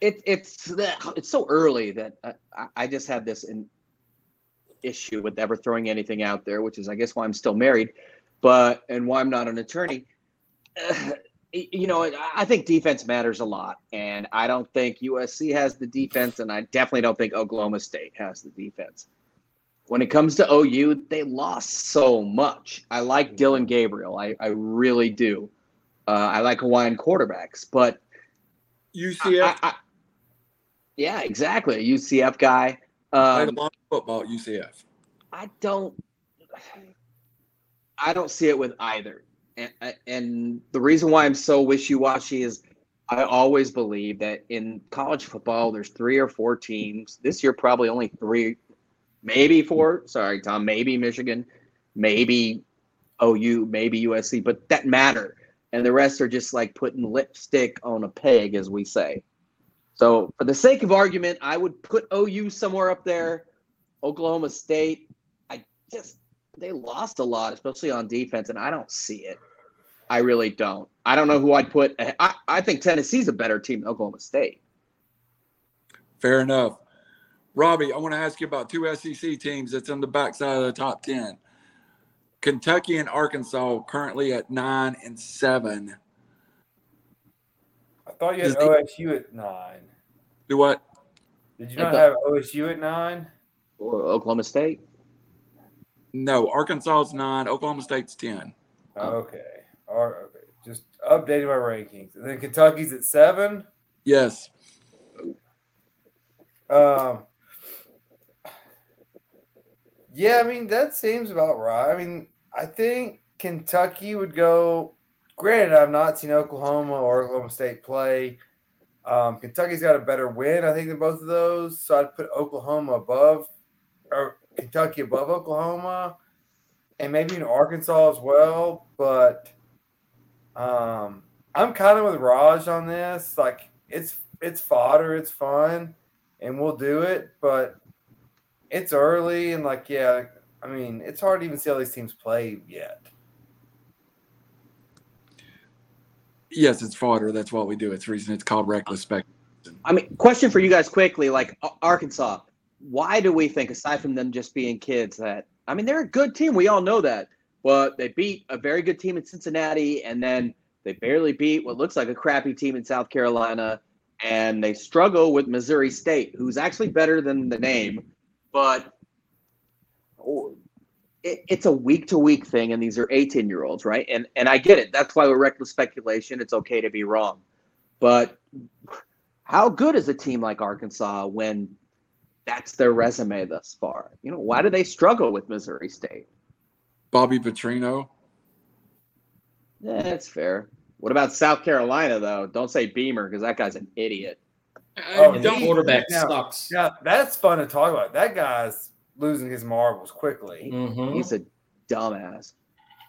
it, it's it's so early that I, I just have this in, issue with ever throwing anything out there, which is I guess why I'm still married, but and why I'm not an attorney. You know, I think defense matters a lot, and I don't think USC has the defense, and I definitely don't think Oklahoma State has the defense. When it comes to OU, they lost so much. I like Dillon Gabriel, I, I really do. Uh, I like Hawaiian quarterbacks, but UCF. I, I, yeah, exactly. UCF guy. Um, Played a lot of football at UCF. I don't. I don't see it with either, and, the reason why I'm so wishy-washy is I always believe that in college football there's three or four teams. This year probably only three, maybe four. Sorry, Tom. Maybe Michigan, maybe OU, maybe USC, but that matter. And the rest are just like putting lipstick on a peg, as we say. So, for the sake of argument, I would put OU somewhere up there. Oklahoma State, I just they lost a lot, especially on defense, and I don't see it. I really don't. I don't know who I'd put. I, I think Tennessee's a better team than Oklahoma State. Fair enough. Robbie, I want to ask you about two SEC teams that's on the backside of the top 10. Kentucky and Arkansas currently at nine and seven. I thought you had OSU at nine. Do what? Did you not have OSU at nine? Or Oklahoma State? No, Arkansas is nine. Oklahoma State's ten. Okay. All right. Okay. Just updating my rankings. And then Kentucky's at seven. Yes. Um. Yeah, I mean that seems about right. I mean, I think Kentucky would go Granted, I've not seen Oklahoma or Oklahoma State play. Um, Kentucky's got a better win, I think, than both of those. So I'd put Oklahoma above or Kentucky above Oklahoma, and maybe in Arkansas as well. But um, I'm kind of with Raj on this. Like it's it's fodder, it's fun, and we'll do it. But it's early, and like yeah, I mean, it's hard to even see how these teams play yet. Yes, it's fodder. That's what we do. It's reason it's called reckless speculation. I mean, question for you guys quickly, like Arkansas, why do we think, aside from them just being kids, that I mean they're a good team. We all know that, but they beat a very good team in Cincinnati, and then they barely beat what looks like a crappy team in South Carolina, and they struggle with Missouri State, who's actually better than the name, but it, it's a week to week thing, and these are 18 year olds, right? And and I get it. That's why with reckless speculation, it's okay to be wrong. But how good is a team like Arkansas when that's their resume thus far? You know, why do they struggle with Missouri State? Bobby Petrino. Yeah, that's fair. What about South Carolina though? Don't say Beamer because that guy's an idiot. Oh, the quarterback yeah, sucks. Yeah, that's fun to talk about. That guy's losing his marbles quickly. Mm-hmm. He's a dumbass.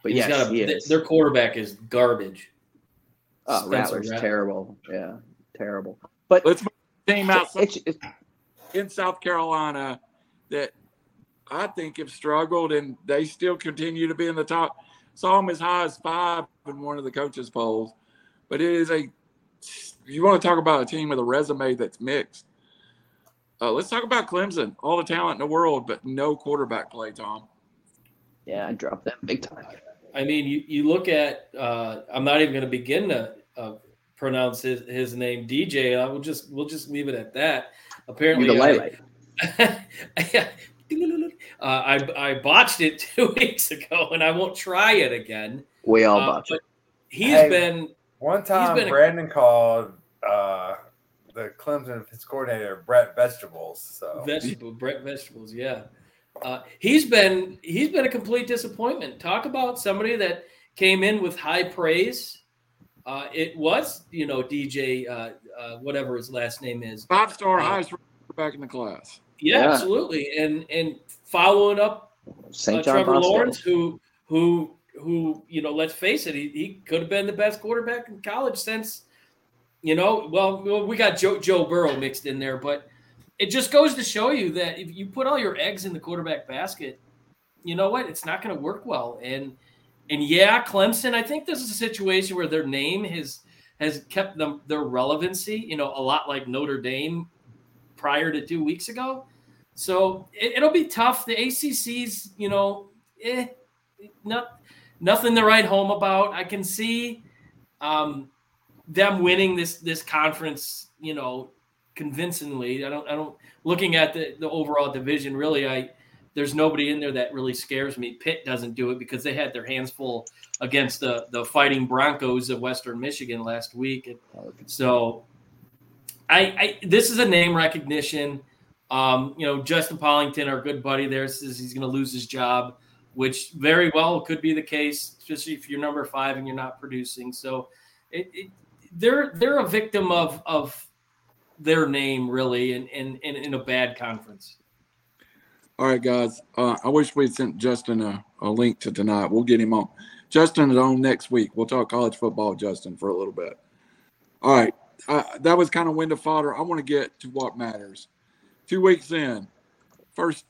But yeah, he is. their quarterback is garbage. Oh, Spencer Rattler's Rattler. terrible. Yeah, terrible. But Let's team out some it's, it's, in South Carolina that I think have struggled and they still continue to be in the top. Saw them as high as five in one of the coaches' polls. But it is a, you want to talk about a team with a resume that's mixed. Uh, let's talk about Clemson. All the talent in the world, but no quarterback play, Tom. yeah, I dropped them big time. I mean, you, you look at, uh, I'm not even going to begin to uh, pronounce his, his name, DJ. I will just, we'll just leave it at that. Apparently, Ukulele. I, uh, I, I botched it two weeks ago and I won't try it again. We all Uh, botched but it. he's Hey. been, One time, been a- Brandon called uh, the Clemson his coordinator Brett Vegetables. So Vegetable, Brett Vegetables, yeah. Uh, he's been he's been a complete disappointment. Talk about somebody that came in with high praise. Uh, it was, you know, DJ, uh, uh, whatever his last name is. Five star, Uh, highest quarterback in the class. Yeah, Yeah. absolutely. And and following up uh, St. John Trevor Bosco. Lawrence, who who who you know, let's face it, he, he could have been the best quarterback in college since you know. Well, well, we got Joe Joe Burrow mixed in there, but it just goes to show you that if you put all your eggs in the quarterback basket, you know what, it's not going to work well. And and yeah, Clemson, I think this is a situation where their name has has kept them their relevancy. You know, a lot like Notre Dame prior to two weeks ago. So it, will be tough. The ACC's, you know, eh, not nothing to write home about. I can see um, them winning this this conference, you know, convincingly. I don't. I don't. Looking at the the overall division, really, I there's nobody in there that really scares me. Pitt doesn't do it because they had their hands full against the the Fighting Broncos of Western Michigan last week. So, I, I this is a name recognition. Um, you know, Justin Pollington, our good buddy there, says he's going to lose his job, which very well could be the case, especially if you're number five and you're not producing. So, it, it, they're they're a victim of of their name really, and in, in, in, a bad conference. All right, guys. Uh, I wish we'd sent Justin a, a link to tonight. We'll get him on. Justin is on next week. We'll talk college football, Justin, for a little bit. All right. Uh, that was kind of window fodder. I want to get to what matters. Two weeks in, first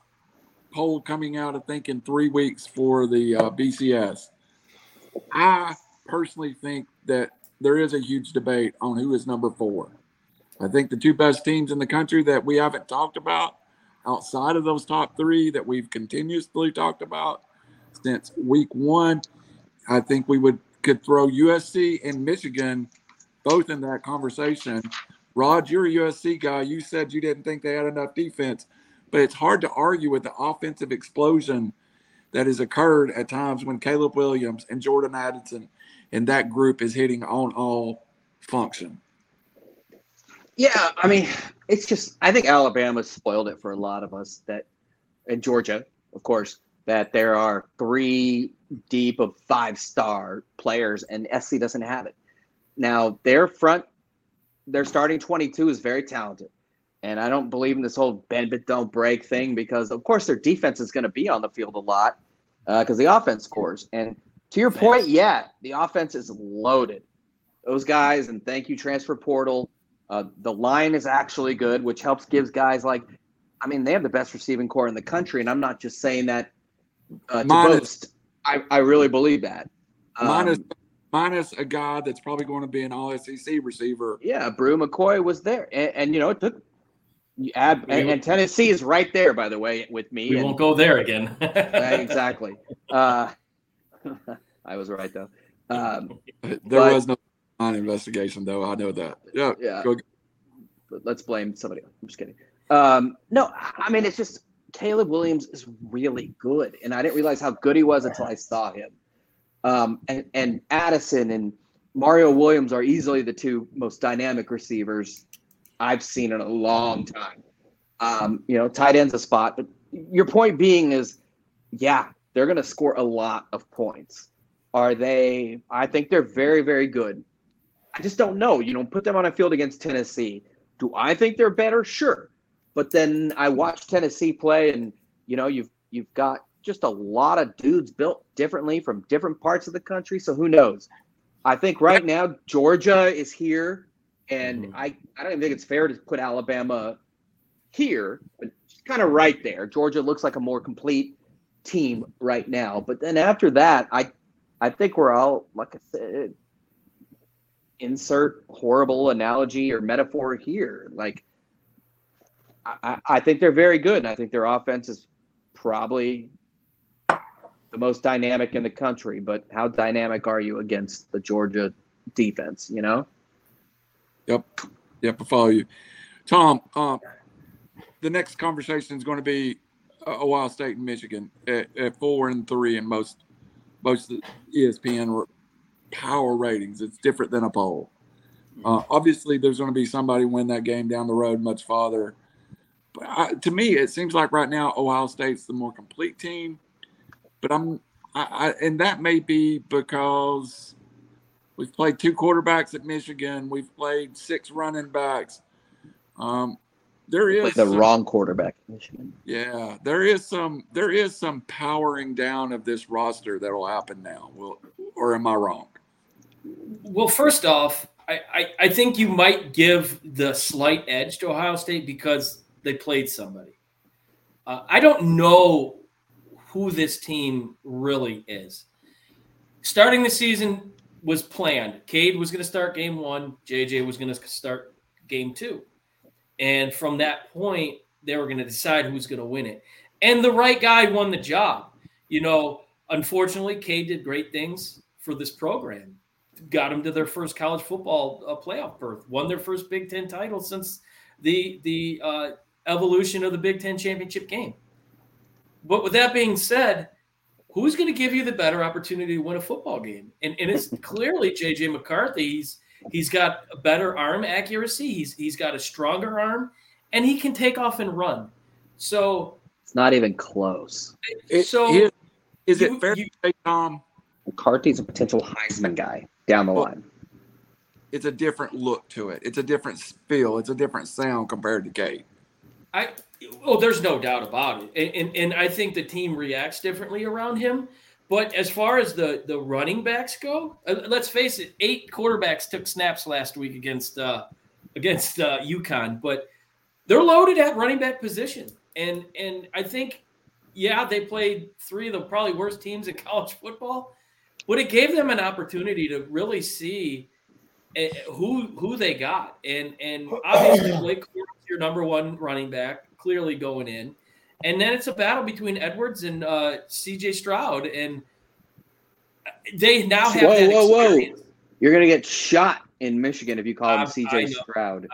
poll coming out, I think, in three weeks for the uh, BCS. I personally think that there is a huge debate on who is number four. I think the two best teams in the country that we haven't talked about outside of those top three that we've continuously talked about since week one, I think we would could throw USC and Michigan both in that conversation. Rod, you're a USC guy. You said you didn't think they had enough defense, but it's hard to argue with the offensive explosion that has occurred at times when Caleb Williams and Jordan Addison and that group is hitting on all function. Yeah, I mean, it's just I think Alabama spoiled it for a lot of us that, and Georgia, of course, that there are three deep of five star players, and SC doesn't have it. Now their front, their starting twenty two is very talented, and I don't believe in this whole bend but don't break thing because of course their defense is going to be on the field a lot uh, because the offense scores. And to your point, yeah, the offense is loaded. Those guys, and thank you transfer portal. Uh, the line is actually good, which helps gives guys like, I mean, they have the best receiving corps in the country, and I'm not just saying that uh, to Minus- boast. I, I really believe that. Um, minus minus a guy that's probably going to be an all SEC receiver. yeah, Bru McCoy was there, and, and you know it took. You add and, and Tennessee is right there, by the way, with me. We and- won't go there again. Exactly. Uh, I was right though. Um, There But- was no line investigation, though. I know that. Yeah. Yeah. Go- let's blame somebody. I'm just kidding. Um, no, I mean it's just Caleb Williams is really good, and I didn't realize how good he was until I saw him. Um, and and Addison and Mario Williams are easily the two most dynamic receivers I've seen in a long time. Um, you know, tight end's a spot, but your point being is, yeah, they're going to score a lot of points. Are they? I think they're very, very good. I just don't know. You know, put them on a field against Tennessee. Do I think they're better? Sure. But then I watched Tennessee play, and you know, you've you've got just a lot of dudes built differently from different parts of the country. So who knows? I think right now Georgia is here, and mm-hmm. I, I don't even think it's fair to put Alabama here, but kind of right there. Georgia looks like a more complete team right now. But then after that, I I think we're all like I said, insert horrible analogy or metaphor here. Like I, I think they're very good, and I think their offense is probably the most dynamic in the country. But how dynamic are you against the Georgia defense? You know. Yep. Yep. I follow you, Tom. Um, the next conversation is going to be uh, Ohio State and Michigan at, at, four and three in most most ESPN power ratings. It's different than a poll. Uh, obviously, there's going to be somebody win that game down the road much farther. But I, to me, it seems like right now Ohio State's the more complete team. But I'm, I, I, and that may be because we've played two quarterbacks at Michigan. We've played six running backs. Um, there is the some, wrong quarterback Michigan. Yeah, there is some there is some powering down of this roster that will happen now. Well, or am I wrong? Well, first off, I, I, I think you might give the slight edge to Ohio State because they played somebody. Uh, I don't know who this team really is. Starting the season was planned. Cade was going to start game one. JJ was going to start game two. And from that point, they were going to decide who's going to win it. And the right guy won the job. You know, unfortunately, Cade did great things for this program. Got them to their first college football uh, playoff berth. Won their first Big Ten title since the the uh, evolution of the Big Ten championship game. But with that being said, who's going to give you the better opportunity to win a football game? And, and it's clearly JJ McCarthy. He's He's got a better arm accuracy. He's he's got a stronger arm, and he can take off and run. So it's not even close. so is, is you, it fair you, to say, Tom? McCarthy's a potential Heisman guy down the well, line. It's a different look to it. It's a different feel. It's a different sound compared to Cade. I oh, there's no doubt about it, and, and, and I think the team reacts differently around him. But as far as the the running backs go, uh, let's face it, eight quarterbacks took snaps last week against uh, against uh, UConn, but they're loaded at running back position, and and I think yeah, they played three of the probably worst teams in college football, but it gave them an opportunity to really see uh, who who they got, and and obviously Blake your number one running back, clearly going in. And then it's a battle between Edwards and uh, C.J. Stroud, and they now have. Whoa, whoa, experience. whoa! You're gonna get shot in Michigan if you call him C.J. Stroud.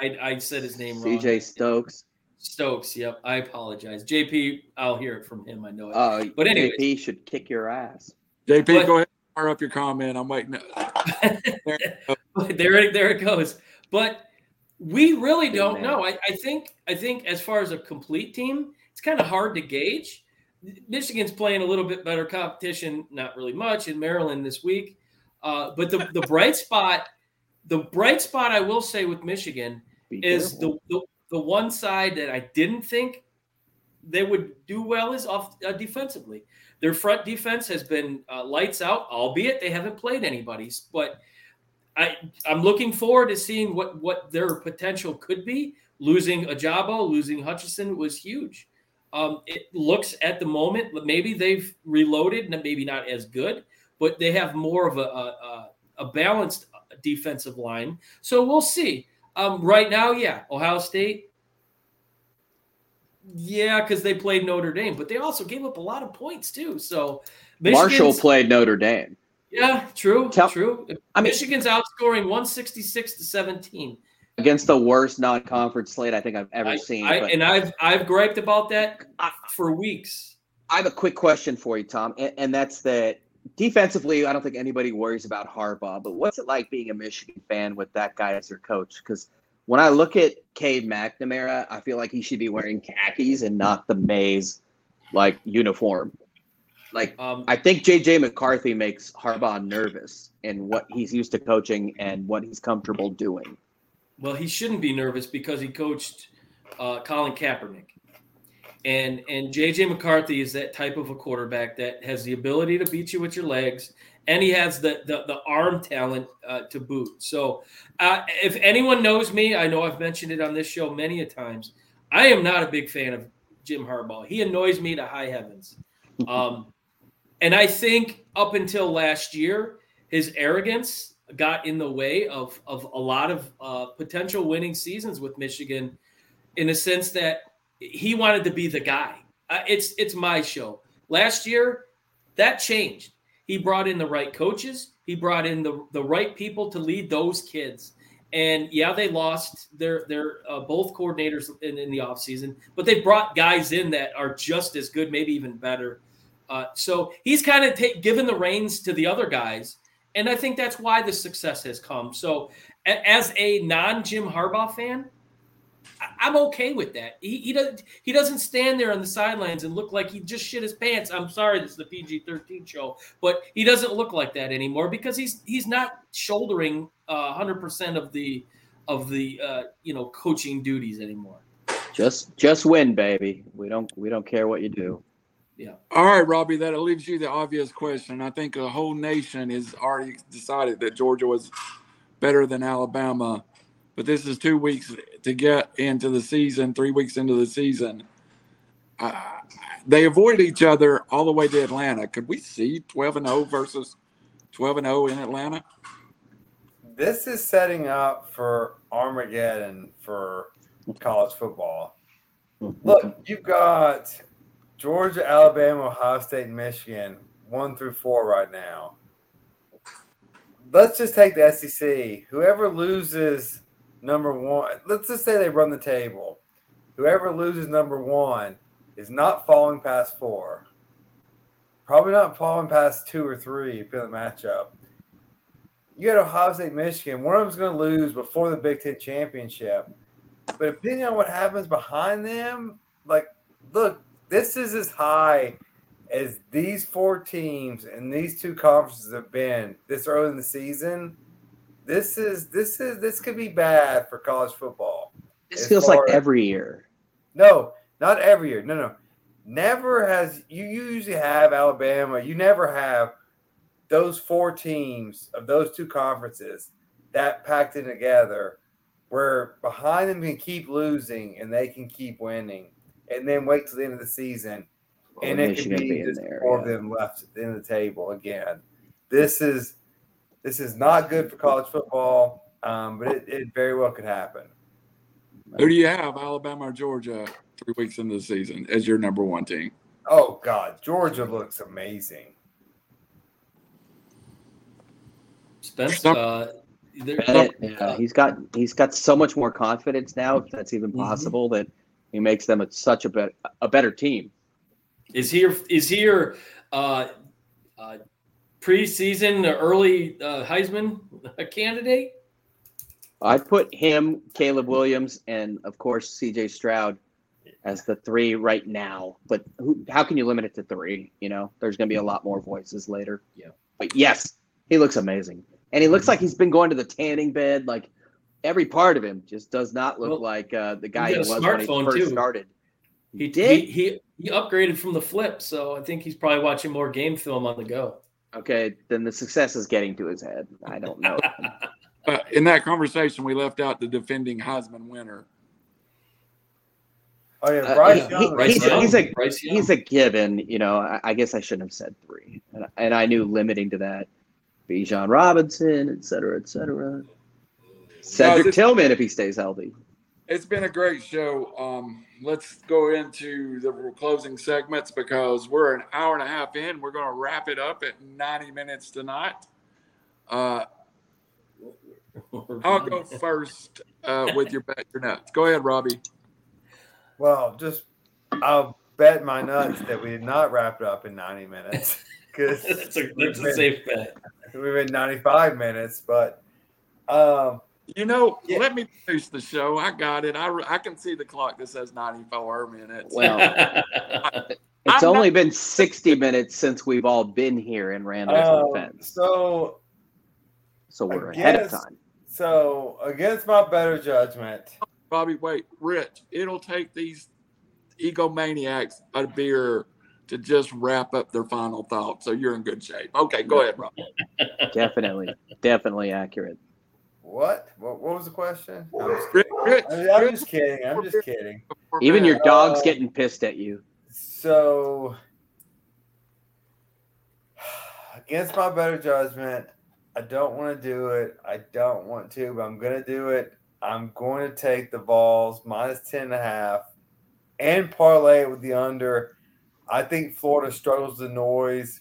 I, I, I, said his name wrong. C.J. Stokes. Stokes. Yep. I apologize. JP, I'll hear it from him. I know it. Uh, but anyway, JP should kick your ass. JP, but, go ahead. Fire up your comment. I'm waiting. there, there, there it goes. But we really don't know. I, I think. I think as far as a complete team, it's kind of hard to gauge. Michigan's playing a little bit better competition, not really much in Maryland this week. Uh, but the, the bright spot, the bright spot I will say with Michigan Be is the, the, the one side that I didn't think they would do well is off uh, defensively. Their front defense has been uh, lights out, albeit they haven't played anybody's. But I I'm looking forward to seeing what what their potential could be. Losing Ojabo, losing Hutchinson was huge. Um, it looks at the moment maybe they've reloaded, and maybe not as good, but they have more of a, a, a balanced defensive line. So we'll see. Um, right now, yeah, Ohio State. Yeah, because they played Notre Dame, but they also gave up a lot of points too. So Marshall played Notre Dame. Yeah, true, Tell, true. I mean, Michigan's outscoring 166 to 17 against the worst non-conference slate I think I've ever I, seen. I, and I've I've griped about that for weeks. I have a quick question for you, Tom, and, and, that's that defensively, I don't think anybody worries about Harbaugh. But what's it like being a Michigan fan with that guy as your coach? Because when I look at Cade McNamara, I feel like he should be wearing khakis and not the maize like uniform. Like um, I think JJ McCarthy makes Harbaugh nervous in what he's used to coaching and what he's comfortable doing. Well, he shouldn't be nervous because he coached uh, Colin Kaepernick. And and JJ McCarthy is that type of a quarterback that has the ability to beat you with your legs and he has the the, the arm talent uh, to boot. So, uh, if anyone knows me, I know I've mentioned it on this show many a times. I am not a big fan of Jim Harbaugh. He annoys me to high heavens. Um, and I think up until last year, his arrogance got in the way of of a lot of uh, potential winning seasons with Michigan, in the sense that he wanted to be the guy. Uh, it's it's my show. Last year, that changed. He brought in the right coaches. He brought in the the right people to lead those kids. And yeah, they lost their their uh, both coordinators in, in the offseason, but they brought guys in that are just as good, maybe even better. Uh, so he's kind of ta- given the reins to the other guys, and I think that's why the success has come. So, a- as a non Jim Harbaugh fan, I'm okay with that. He, he doesn't he doesn't stand there on the sidelines and look like he just shit his pants. I'm sorry, this is the PG-13 show, but he doesn't look like that anymore because he's he's not shouldering uh, 100% of the of the uh, you know coaching duties anymore. Just just win, baby. We don't we don't care what you do. Yeah. All right, Robbie, that leaves you the obvious question. I think the whole nation has already decided that Georgia was better than Alabama, but this is two weeks to get into the season, three weeks into the season. Uh, they avoid each other all the way to Atlanta. Could we see 12 and 0 versus 12 and 0 in Atlanta? This is setting up for Armageddon for college football. Look, you've got Georgia, Alabama, Ohio State, and Michigan, one through four right now. Let's just take the SEC. Whoever loses number one, let's just say they run the table. Whoever loses number one is not falling past four. Probably not falling past two or three if the matchup. You got Ohio State, Michigan. One of them's going to lose before the Big Ten championship. But depending on what happens behind them, like, look, this is as high as these four teams and these two conferences have been this early in the season. This is this is this could be bad for college football. This feels like as- every year. No, not every year. No, no. Never has you usually have Alabama. You never have those four teams of those two conferences that packed in together where behind them can keep losing and they can keep winning and then wait till the end of the season and Well, it could Michigan be being just there, four of them left at the end of the table again. This is this is not good for college football, um, but it, it very well could happen. Who do you have, Alabama or Georgia, three weeks into the season as your number one team? Oh God, Georgia looks amazing. Spence, uh, there- yeah, uh, he's got he's got so much more confidence now, if that's even Mhm. possible, that he makes them a, such a better a better team. Is here is your, is he your uh, uh, preseason early uh, Heisman candidate? I'd put him, Caleb Williams, and of course C.J. Stroud as the three right now. But who, how can you limit it to three? You know, there's going to be a lot more voices later. Yeah. But yes, he looks amazing, and he looks like he's been going to the tanning bed. Like every part of him just does not look Well, like uh, the guy he was when he first too. started. He did? He, he he upgraded from the flip, so I think he's probably watching more game film on the go. Okay, then the success is getting to his head. I don't know. Uh, in that conversation, we left out the defending Heisman winner. Oh yeah, Uh, Bryce he- Young. he- Bryce he's, Young. he's a Bryce Young. he's a given. You know, I, I guess I shouldn't have said three, and, and I knew limiting to that. Bijan Robinson, et cetera, et cetera. Cedric this- Tillman if he stays healthy. It's been a great show. Um, let's go into the closing segments because we're an hour and a half in. We're going to wrap it up at 90 minutes tonight. Uh, I'll go first uh, with your bet your nuts. Go ahead, Robbie. Well, just I'll bet my nuts that we did not wrap it up in 90 minutes because that's a, that's a safe bet. we've been 95 minutes. But um, You know, Yeah. let me produce the show. I got it. I, I can see the clock that says 94 minutes. Well, it's I'm only been 60 minutes since we've all been here in Randall's um, defense, so so we're I ahead of time. so against my better judgment, Bobby, wait, Rich, it'll take these egomaniacs a beer to just wrap up their final thought. So you're in good shape. Okay, go ahead, Rob. definitely, definitely accurate. What? What, what was the question? I'm just, Rich, Rich, I mean, I'm just kidding. I'm just kidding. Even your dog's Uh, getting pissed at you. So, against my better judgment, I don't want to do it. I don't want to, but I'm going to do it. I'm going to take the Vols minus 10 and a half and parlay it with the under. I think Florida struggles with the noise.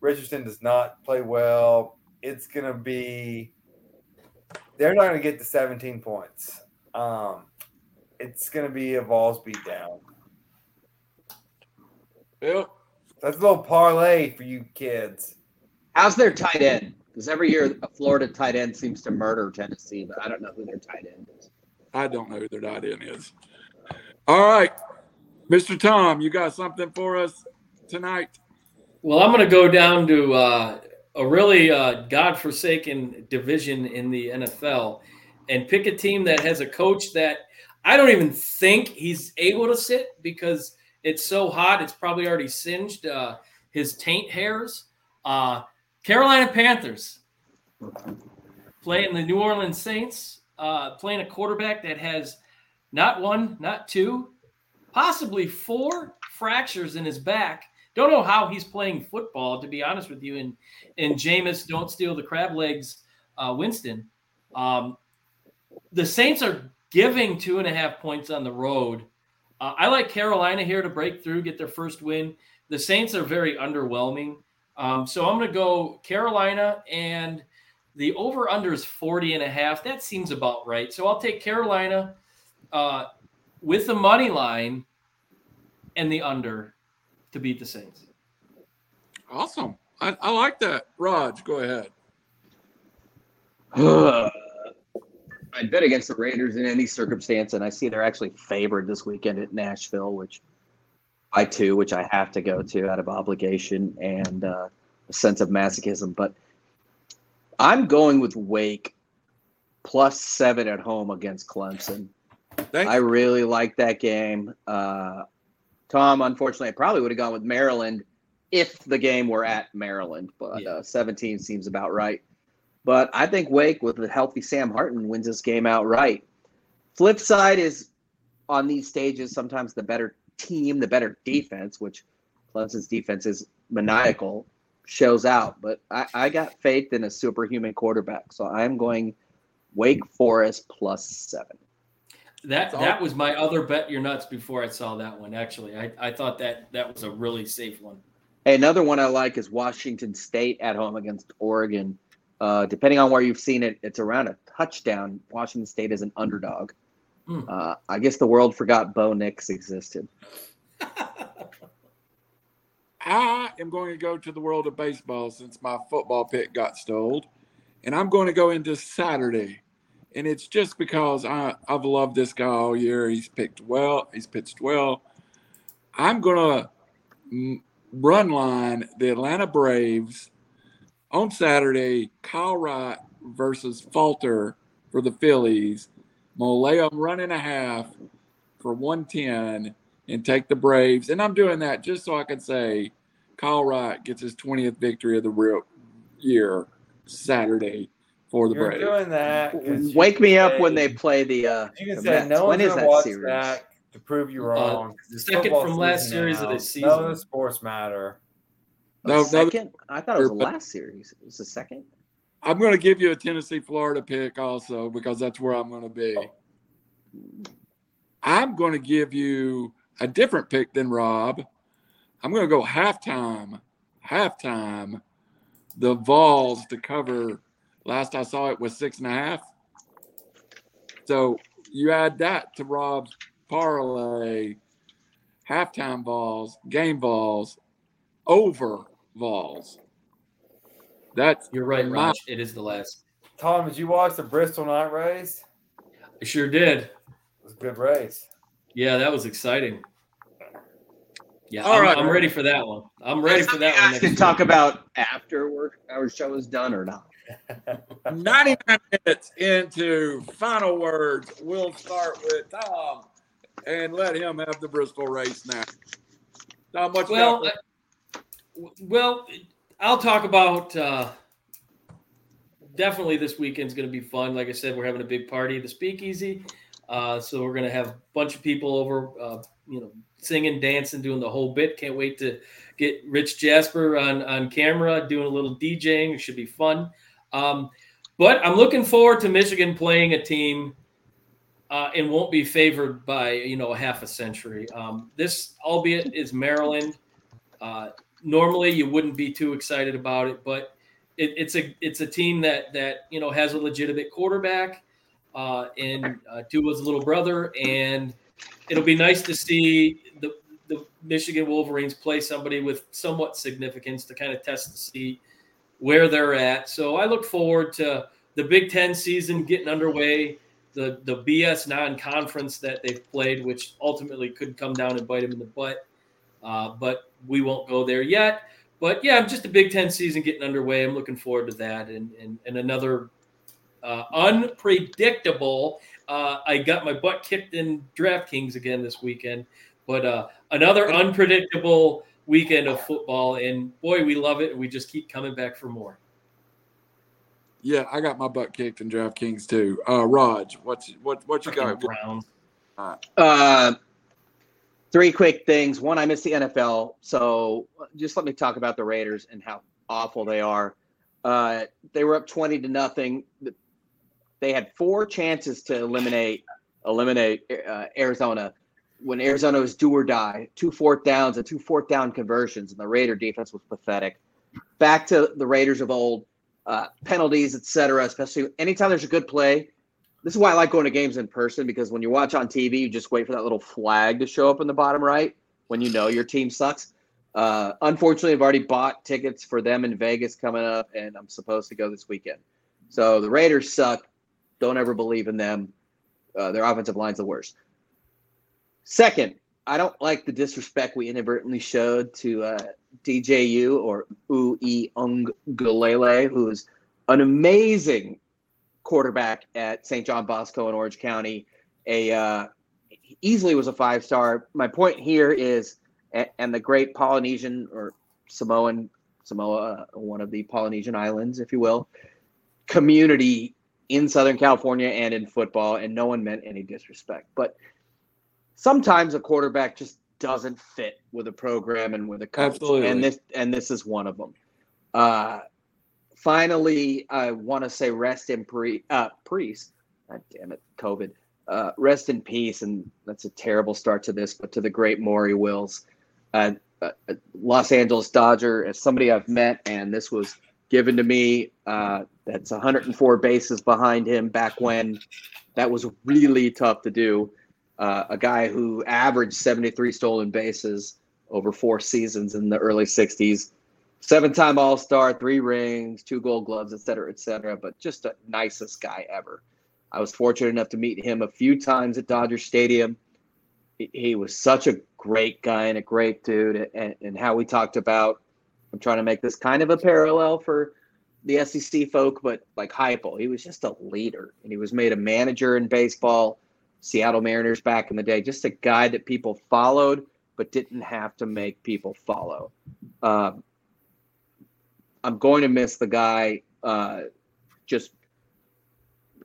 Richardson does not play well. It's going to be, they're not going to get to 17 points. Um, it's going to be a Vols beatdown. Bill, That's a little parlay for you kids. How's their tight end? Because every year a Florida tight end seems to murder Tennessee, but I don't know who their tight end is. I don't know who their tight end is. All right, Mr. Tom, you got something for us tonight? Well, I'm going to go down to uh, a really uh, godforsaken division in the NFL and pick a team that has a coach that I don't even think he's able to sit because it's so hot. It's probably already singed uh, his taint hairs. Uh, Carolina Panthers playing the New Orleans Saints, uh, playing a quarterback that has not one, not two, possibly four fractures in his back. Don't know how he's playing football, to be honest with you. And and Jameis, don't steal the crab legs, uh, Winston. Um, the Saints are giving two and a half points on the road. Uh, I like Carolina here to break through, get their first win. The Saints are very underwhelming. Um, so I'm going to go Carolina and the over under is 40 and a half. That seems about right. So I'll take Carolina uh, with the money line and the under to beat the Saints. Awesome. I, I like that. Raj, go ahead. I'd bet against the Raiders in any circumstance, and I see they're actually favored this weekend at Nashville, which I too, which I have to go to out of obligation and uh, a sense of masochism. But I'm going with Wake plus seven at home against Clemson. Thank I really like that game. Uh, Tom, unfortunately, I probably would have gone with Maryland if the game were at Maryland, but Yeah. uh, 17 seems about right. But I think Wake with a healthy Sam Hartman wins this game outright. Flip side is on these stages sometimes the better team, the better defense, which Clemson's defense is maniacal, shows out. But I, I got faith in a superhuman quarterback, so I'm going Wake Forest plus seven. That That's that was my other bet your nuts before I saw that one. Actually, I, I thought that that was a really safe one. Hey, another one I like is Washington State at home against Oregon. Uh, depending on where you've seen it, it's around a touchdown. Washington State is an underdog. Hmm. Uh, I guess the world forgot Bo Nix existed. I am going to go to the world of baseball since my football pick got stole. And I'm going to go into Saturday. And it's just because I, I've loved this guy all year. He's picked well, he's pitched well. I'm to run line the Atlanta Braves on Saturday, Kyle Wright versus Falter for the Phillies. I'm to lay them run and a half for 110 and take the Braves. And I'm doing that just so I can say Kyle Wright gets his 20th victory of the real year Saturday for the You're Braves. doing that. Wake can me up when they play the. Uh, You can the say Mets. no when one's is gonna that watch series? that to prove you Uh, wrong. 'cause second from last season series of now. this No, season. the sports matter. A No, no, second? I thought it was the last series. It was the second. I'm going to give you a Tennessee Florida pick also because that's where I'm going to be. I'm going to give you a different pick than Rob. I'm going to go halftime. Halftime. The Vols to cover. Last I saw it was six and a half. So you add that to Rob's parlay. Halftime balls, game balls, over balls. That's You're right, My- Raj. It is the last. Tom, did you watch the Bristol night race? I sure did. It was a good race. Yeah, that was exciting. Yeah, All I'm, right. I'm ready for that one. I'm ready for that one. You Next can week. talk about after work, our show is done or not. 99 minutes into final words. We'll start with Tom and let him have the Bristol race now. Not much. Well, I, well, I'll talk about. Uh, definitely, this weekend's going to be fun. Like I said, we're having a big party at the Speakeasy, uh, so we're going to have a bunch of people over. Uh, you know, singing, dancing, doing the whole bit. Can't wait to get Rich Jasper on on camera doing a little DJing. It should be fun. Um, but I'm looking forward to Michigan playing a team uh, and won't be favored by you know half a century. Um, this, albeit, is Maryland. Uh, normally, you wouldn't be too excited about it, but it, it's a it's a team that that you know has a legitimate quarterback uh, and uh, Tua's little brother, and it'll be nice to see the the Michigan Wolverines play somebody with somewhat significance to kind of test to see where they're at. So I look forward to the Big Ten season getting underway the the BS non-conference that they've played, which ultimately could come down and bite them in the butt. Uh, but we won't go there yet. But yeah, I'm just a Big Ten season getting underway. I'm looking forward to that, and and, and another uh, unpredictable. Uh, I got my butt kicked in DraftKings again this weekend, but uh, another unpredictable weekend of football, and boy, we love it. We just keep coming back for more. Yeah, I got my butt kicked in DraftKings too. Uh, Raj, what's what what you got? Browns. Uh, three quick things. One, I missed the NFL, so just let me talk about the Raiders and how awful they are. Uh, they were up twenty to nothing. They had four chances to eliminate eliminate uh, Arizona when Arizona was do or die. Two fourth downs and two fourth down conversions, and the Raider defense was pathetic. Back to the Raiders of old uh, penalties, etc. Especially anytime there's a good play. This is why I like going to games in person because when you watch on TV, you just wait for that little flag to show up in the bottom right when you know your team sucks. Uh, unfortunately, I've already bought tickets for them in Vegas coming up, and I'm supposed to go this weekend. So the Raiders suck. Don't ever believe in them. Uh, their offensive line's the worst. Second, I don't like the disrespect we inadvertently showed to uh, DJU or Uiagalelei, who's an amazing quarterback at St. John Bosco in Orange County. A uh, easily was a five star. My point here is, and the great Polynesian or Samoan Samoa, one of the Polynesian islands, if you will, community in Southern California and in football, and no one meant any disrespect. But sometimes a quarterback just doesn't fit with a program and with a coach. Absolutely. And this and this is one of them. Uh, finally, I want to say rest in pre uh, priest. God damn it, COVID. Uh, rest in peace, and that's a terrible start to this, but to the great Maury Wills, uh, uh, Los Angeles Dodger, as somebody I've met, and this was given to me. Uh, that's 104 bases behind him back when that was really tough to do uh, a guy who averaged 73 stolen bases over four seasons in the early 60s, seven time All Star, three rings, two gold gloves, et cetera, et cetera, but just the nicest guy ever. I was fortunate enough to meet him a few times at Dodger Stadium. He, was such a great guy and a great dude, and, and how we talked about. I'm trying to make this kind of a parallel for the SEC folk, but like Heupel, he was just a leader, and he was made a manager in baseball Seattle Mariners back in the day. Just a guy that people followed, but didn't have to make people follow. Uh, I'm going to miss the guy. Uh, just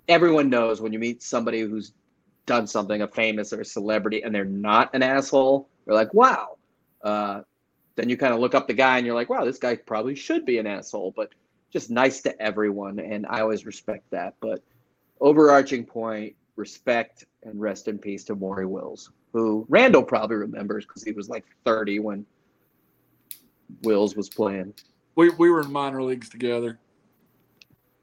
everyone knows when you meet somebody who's done something, a famous or a celebrity, and they're not an asshole. You're like, wow. Uh, then you kind of look up the guy and you're like, wow, this guy probably should be an asshole, but just nice to everyone. And I always respect that. But overarching point, respect and rest in peace to Maury Wills, who Randall probably remembers because he was like 30 when Wills was playing. We, we were in minor leagues together.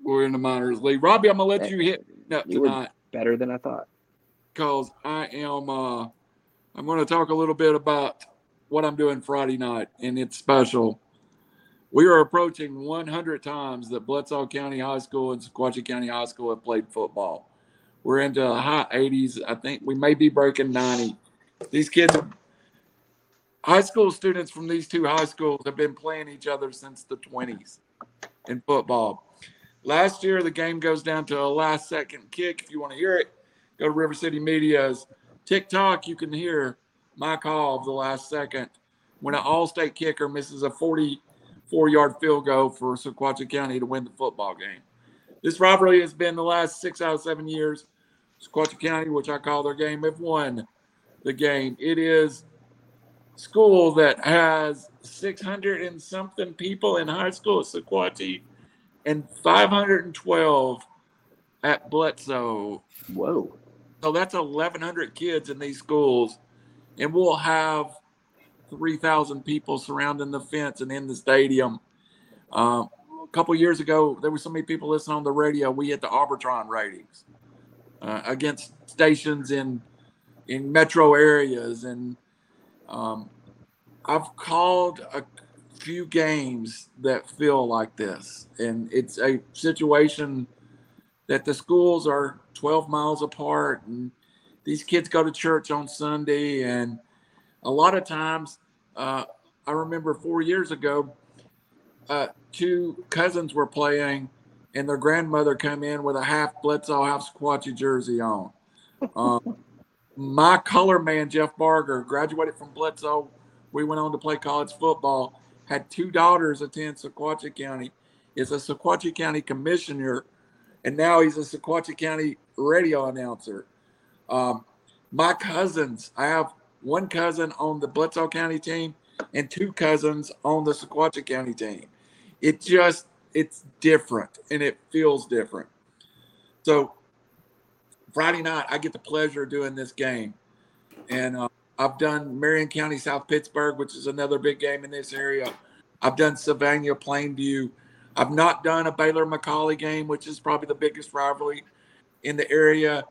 We were in the minors league. Robbie, I'm gonna let you hit up you tonight better than I thought. because I am. Uh, I'm going to talk a little bit about what I'm doing Friday night, and it's special. We are approaching 100 times that Bledsoe County High School and Sequatchie County High School have played football. We're into the high 80s. I think we may be breaking 90. These kids, high school students from these two high schools, have been playing each other since the 20s in football. Last year, the game goes down to a last second kick. If you want to hear it, go to River City Media's TikTok. You can hear my call of the last second when an all-state kicker misses a 44-yard field goal for Sequatchie County to win the football game. This rivalry has been the last six out of seven years. Sequatchie County, which I call their game, have won the game. It is school that has 600 and something people in high school at Sequatchie and 512 at Bledsoe. Whoa. So that's 1,100 kids in these schools, and we'll have 3,000 people surrounding the fence and in the stadium. Uh, a couple years ago, there were so many people listening on the radio. We hit the Arbitron ratings uh, against stations in in metro areas, and um, I've called a few games that feel like this, and it's a situation that the schools are 12 miles apart and these kids go to church on Sunday. And a lot of times, uh, I remember four years ago, uh, two cousins were playing and their grandmother came in with a half Bledsoe, half Sequatchie jersey on. Um, my color man, Jeff Barger, graduated from Bledsoe. We went on to play college football. Had two daughters attend Sequatchie County. Is a Sequatchie County commissioner and now he's a Sequatchie County radio announcer. Um, my cousins, I have one cousin on the Bledsoe County team and two cousins on the Sequatchie County team. It just it's different and it feels different. So Friday night, I get the pleasure of doing this game, and uh, I've done Marion County, South Pittsburg, which is another big game in this area. I've done Sylvania, Plainview. I've not done a Baylor McCallie game, which is probably the biggest rivalry in the area.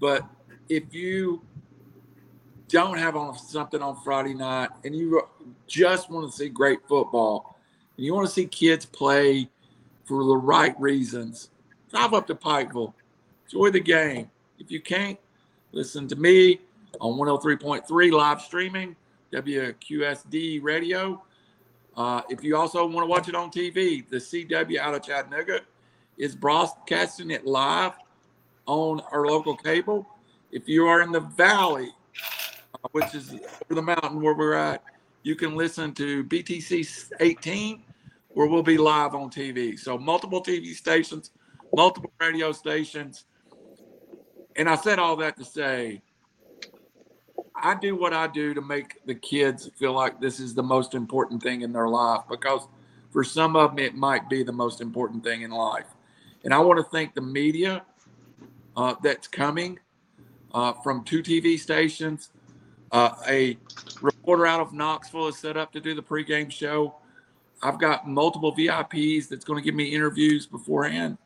But if you don't have on something on Friday night and you just want to see great football and you want to see kids play for the right reasons, drive up to Pikeville, enjoy the game. If you can't, listen to me on 103.3 live streaming, WQSD radio. Uh, if you also want to watch it on TV, the CW out of Chattanooga is broadcasting it live on our local cable. If you are in the valley, uh, which is over the mountain where we're at, you can listen to BTC 18, where we'll be live on TV. So multiple TV stations, multiple radio stations. And I said all that to say I do what I do to make the kids feel like this is the most important thing in their life because for some of them it might be the most important thing in life. And I want to thank the media uh, that's coming uh, from two TV stations. Uh, a reporter out of Knoxville is set up to do the pregame show. I've got multiple VIPs that's going to give me interviews beforehand.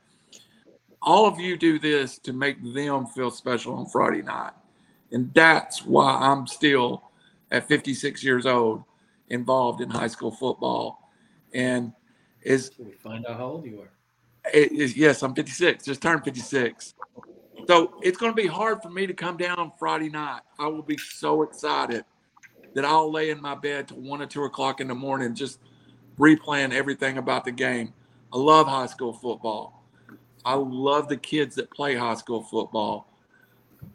All of you do this to make them feel special on Friday night. And that's why I'm still at 56 years old involved in high school football. And is we find out how old you are. It is, yes, I'm 56, just turned 56. So it's going to be hard for me to come down on Friday night. I will be so excited that I'll lay in my bed till one or two o'clock in the morning, just replaying everything about the game. I love high school football. I love the kids that play high school football.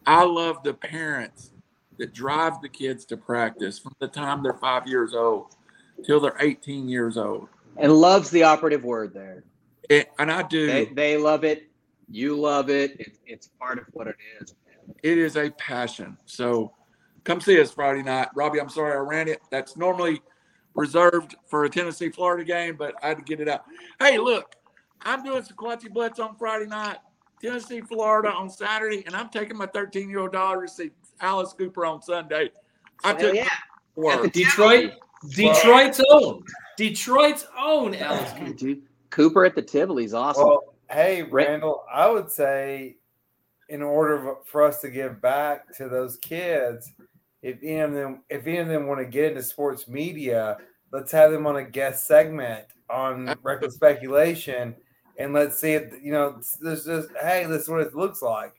I love the parents that drive the kids to practice from the time they're five years old till they're 18 years old. And loves the operative word there. It, and I do. They, they love it. You love it. it. It's part of what it is. It is a passion. So come see us Friday night. Robbie, I'm sorry I ran it. That's normally reserved for a Tennessee Florida game, but I had to get it out. Hey, look, I'm doing Sequatchie Blitz on Friday night. Tennessee, Florida on Saturday, and I'm taking my 13 year old daughter to see Alice Cooper on Sunday. I Hell took yeah. work. Detroit, Detroit's own, Detroit's own Alice Cooper. Dude, Cooper at the Tivoli's awesome. Well, hey, Randall, I would say in order for us to give back to those kids, if any of them if any of them want to get into sports media, let's have them on a guest segment on reckless speculation and let's see if you know this just hey, this is what it looks like.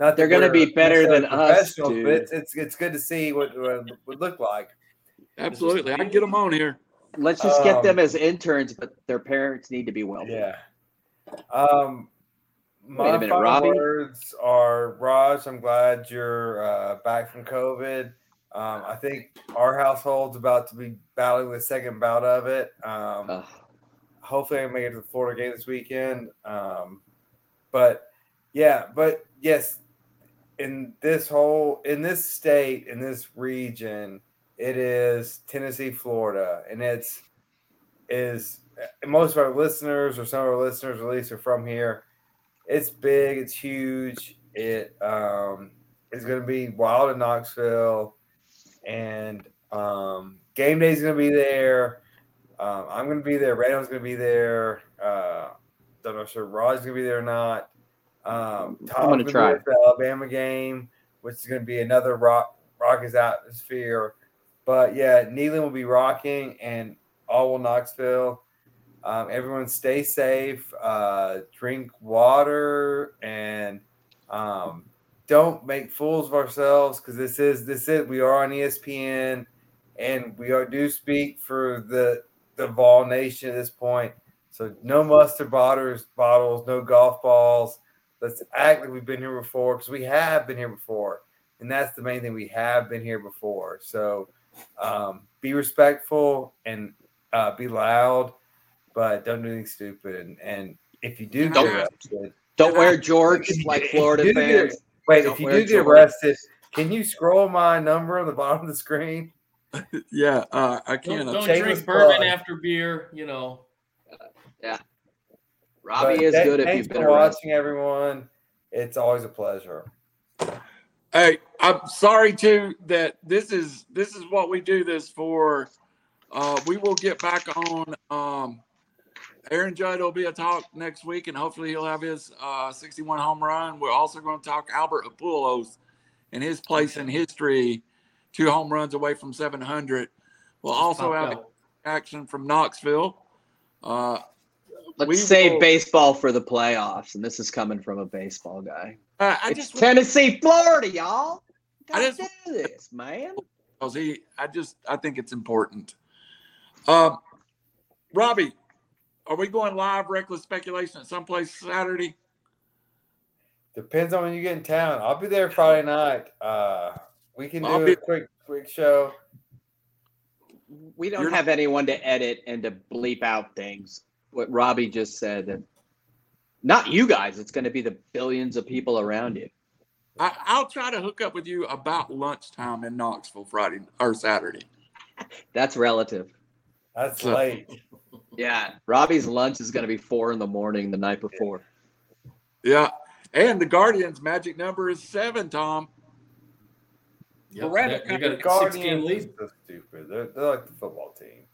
Not They're gonna be better than us, dude. but it's, it's it's good to see what, what it would look like. Absolutely. I can get them on here. Let's just get um, them as interns, but their parents need to be well. Yeah. Um, my a minute, final Robbie? words are Raj. I'm glad you're uh, back from COVID. Um, I think our household's about to be battling the second bout of it. Um, hopefully, I make it to the Florida game this weekend. Um, but yeah, but yes, in this whole in this state in this region, it is Tennessee, Florida, and it's is most of our listeners or some of our listeners at least are from here. It's big, it's huge. It um, is going to be wild in Knoxville, and um, game day is going to be there. Um, I'm going to be there. Randall's going to be there. Uh, don't know if sure Rod's going to be there or not. Um, Tom's I'm gonna be try. the Alabama game, which is going to be another rock Rockets atmosphere. But yeah, Neyland will be rocking, and all will Knoxville. Um, everyone stay safe, uh, drink water, and um, don't make fools of ourselves because this is this is we are on ESPN, and we are do speak for the the Vol Nation at this point. So no mustard bottles, bottles, no golf balls. Let's act like we've been here before because we have been here before, and that's the main thing. We have been here before. So um, be respectful and uh, be loud, but don't do anything stupid. And, and if you do Don't- arrested, Don't wear George like Florida do fans. Wait, Don't if you do get arrested, can you scroll my number on the bottom of the screen? Yeah, uh, I Don't, can't. don't drink bourbon plug. after beer. You know. Yeah. Robbie But is th- good if you've been for watching, everyone. It's always a pleasure. Hey, I'm sorry too that this is this is what we do this for. Uh, we will get back on. Um, Aaron Judge will be a talk next week, and hopefully he'll have his uh, 61 home run. We're also going to talk Albert Pujols and his place in history, two home runs away from 700. We'll also Popped have out. action from Knoxville. Uh, Let's We save will- baseball for the playoffs, and this is coming from a baseball guy. I I it's just Tennessee, Florida, y'all. I Gotta just- do this, man. because he, I just, I think it's important. Um, Robbie, are we going live reckless speculation at someplace Saturday? Depends on when you get in town. I'll be there Friday night. Uh, we can do I'll a be- quick quick show. We don't You're- have anyone to edit and to bleep out things. What Robbie just said, that not you guys. It's going to be the billions of people around you. I, I'll try to hook up with you about lunchtime in Knoxville Friday or Saturday. That's relative. That's So- late. Yeah, Robbie's lunch is going to be four in the morning the night before. Yeah, and the Guardians' magic number is seven. Tom, Yep, Miranda they- they kind got of a six game Guardians lead. so stupid. They're, they're like the football team.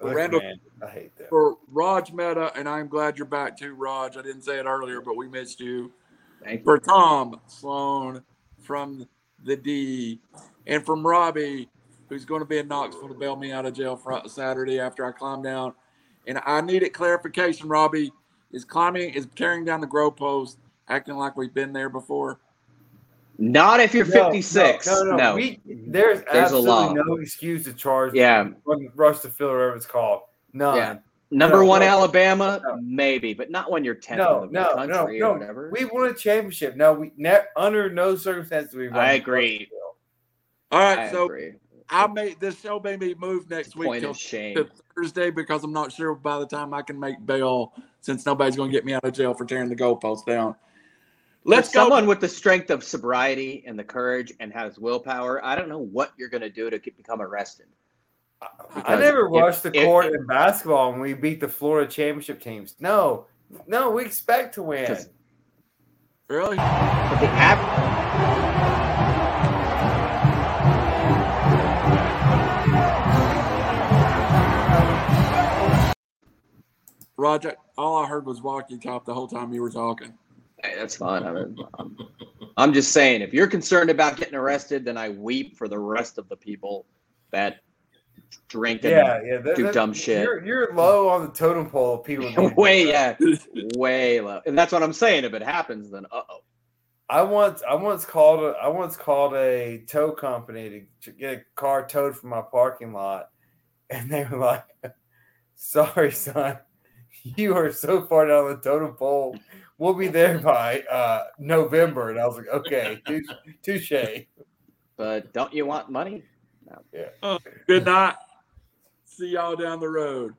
Look, Randall- man, I hate that. for Raj Meta, and I'm glad you're back too, Raj. I didn't say it earlier, but we missed you. Thank you. for Tom Sloan from the D, and from Robbie, who's going to be in Knoxville to bail me out of jail Fri Saturday after I climb down. And I needed clarification, Robbie. Is climbing, is tearing down the grow post, acting like we've been there before? Not if you're No, 56. No, no, no. We, there's, There's a absolutely no excuse to charge. Yeah. run- rush to field, or whatever it's called. None. Yeah. Number No, one, no. Alabama, No. maybe, but not when you're 10th No, in the no, country no, or no. whatever. We won a championship. No, we ne- under no circumstances do we. run I agree. rush to field. All right, I so agree. I made this show made me move next week till to Thursday because I'm not sure by the time I can make bail since nobody's going to get me out of jail for tearing the goalpost down. Let's For go. someone with the strength of sobriety and the courage and has willpower, I don't know what you're going to do to get, become arrested. I Because never if- rushed the court if- in basketball when we beat the Florida championship teams. No, no, we expect to win. Really? But the app, Roger, all I heard was walkie top the whole time you were talking. hey, that's fine. I mean, I'm, I'm just saying, if you're concerned about getting arrested, then I weep for the rest of the people that drink and yeah, yeah. that- do that- dumb shit. You're, you're low on the totem pole of people. way, yeah, way low. And that's what I'm saying. If it happens, then uh oh. I once I once called a I once called a tow company to, to get a car towed from my parking lot, and they were like, "Sorry, son, you are so far down the totem pole. We'll be there by uh, November." And I was like, "Okay, touche." touche." but don't you want money? Yeah. Good night. See y'all down the road.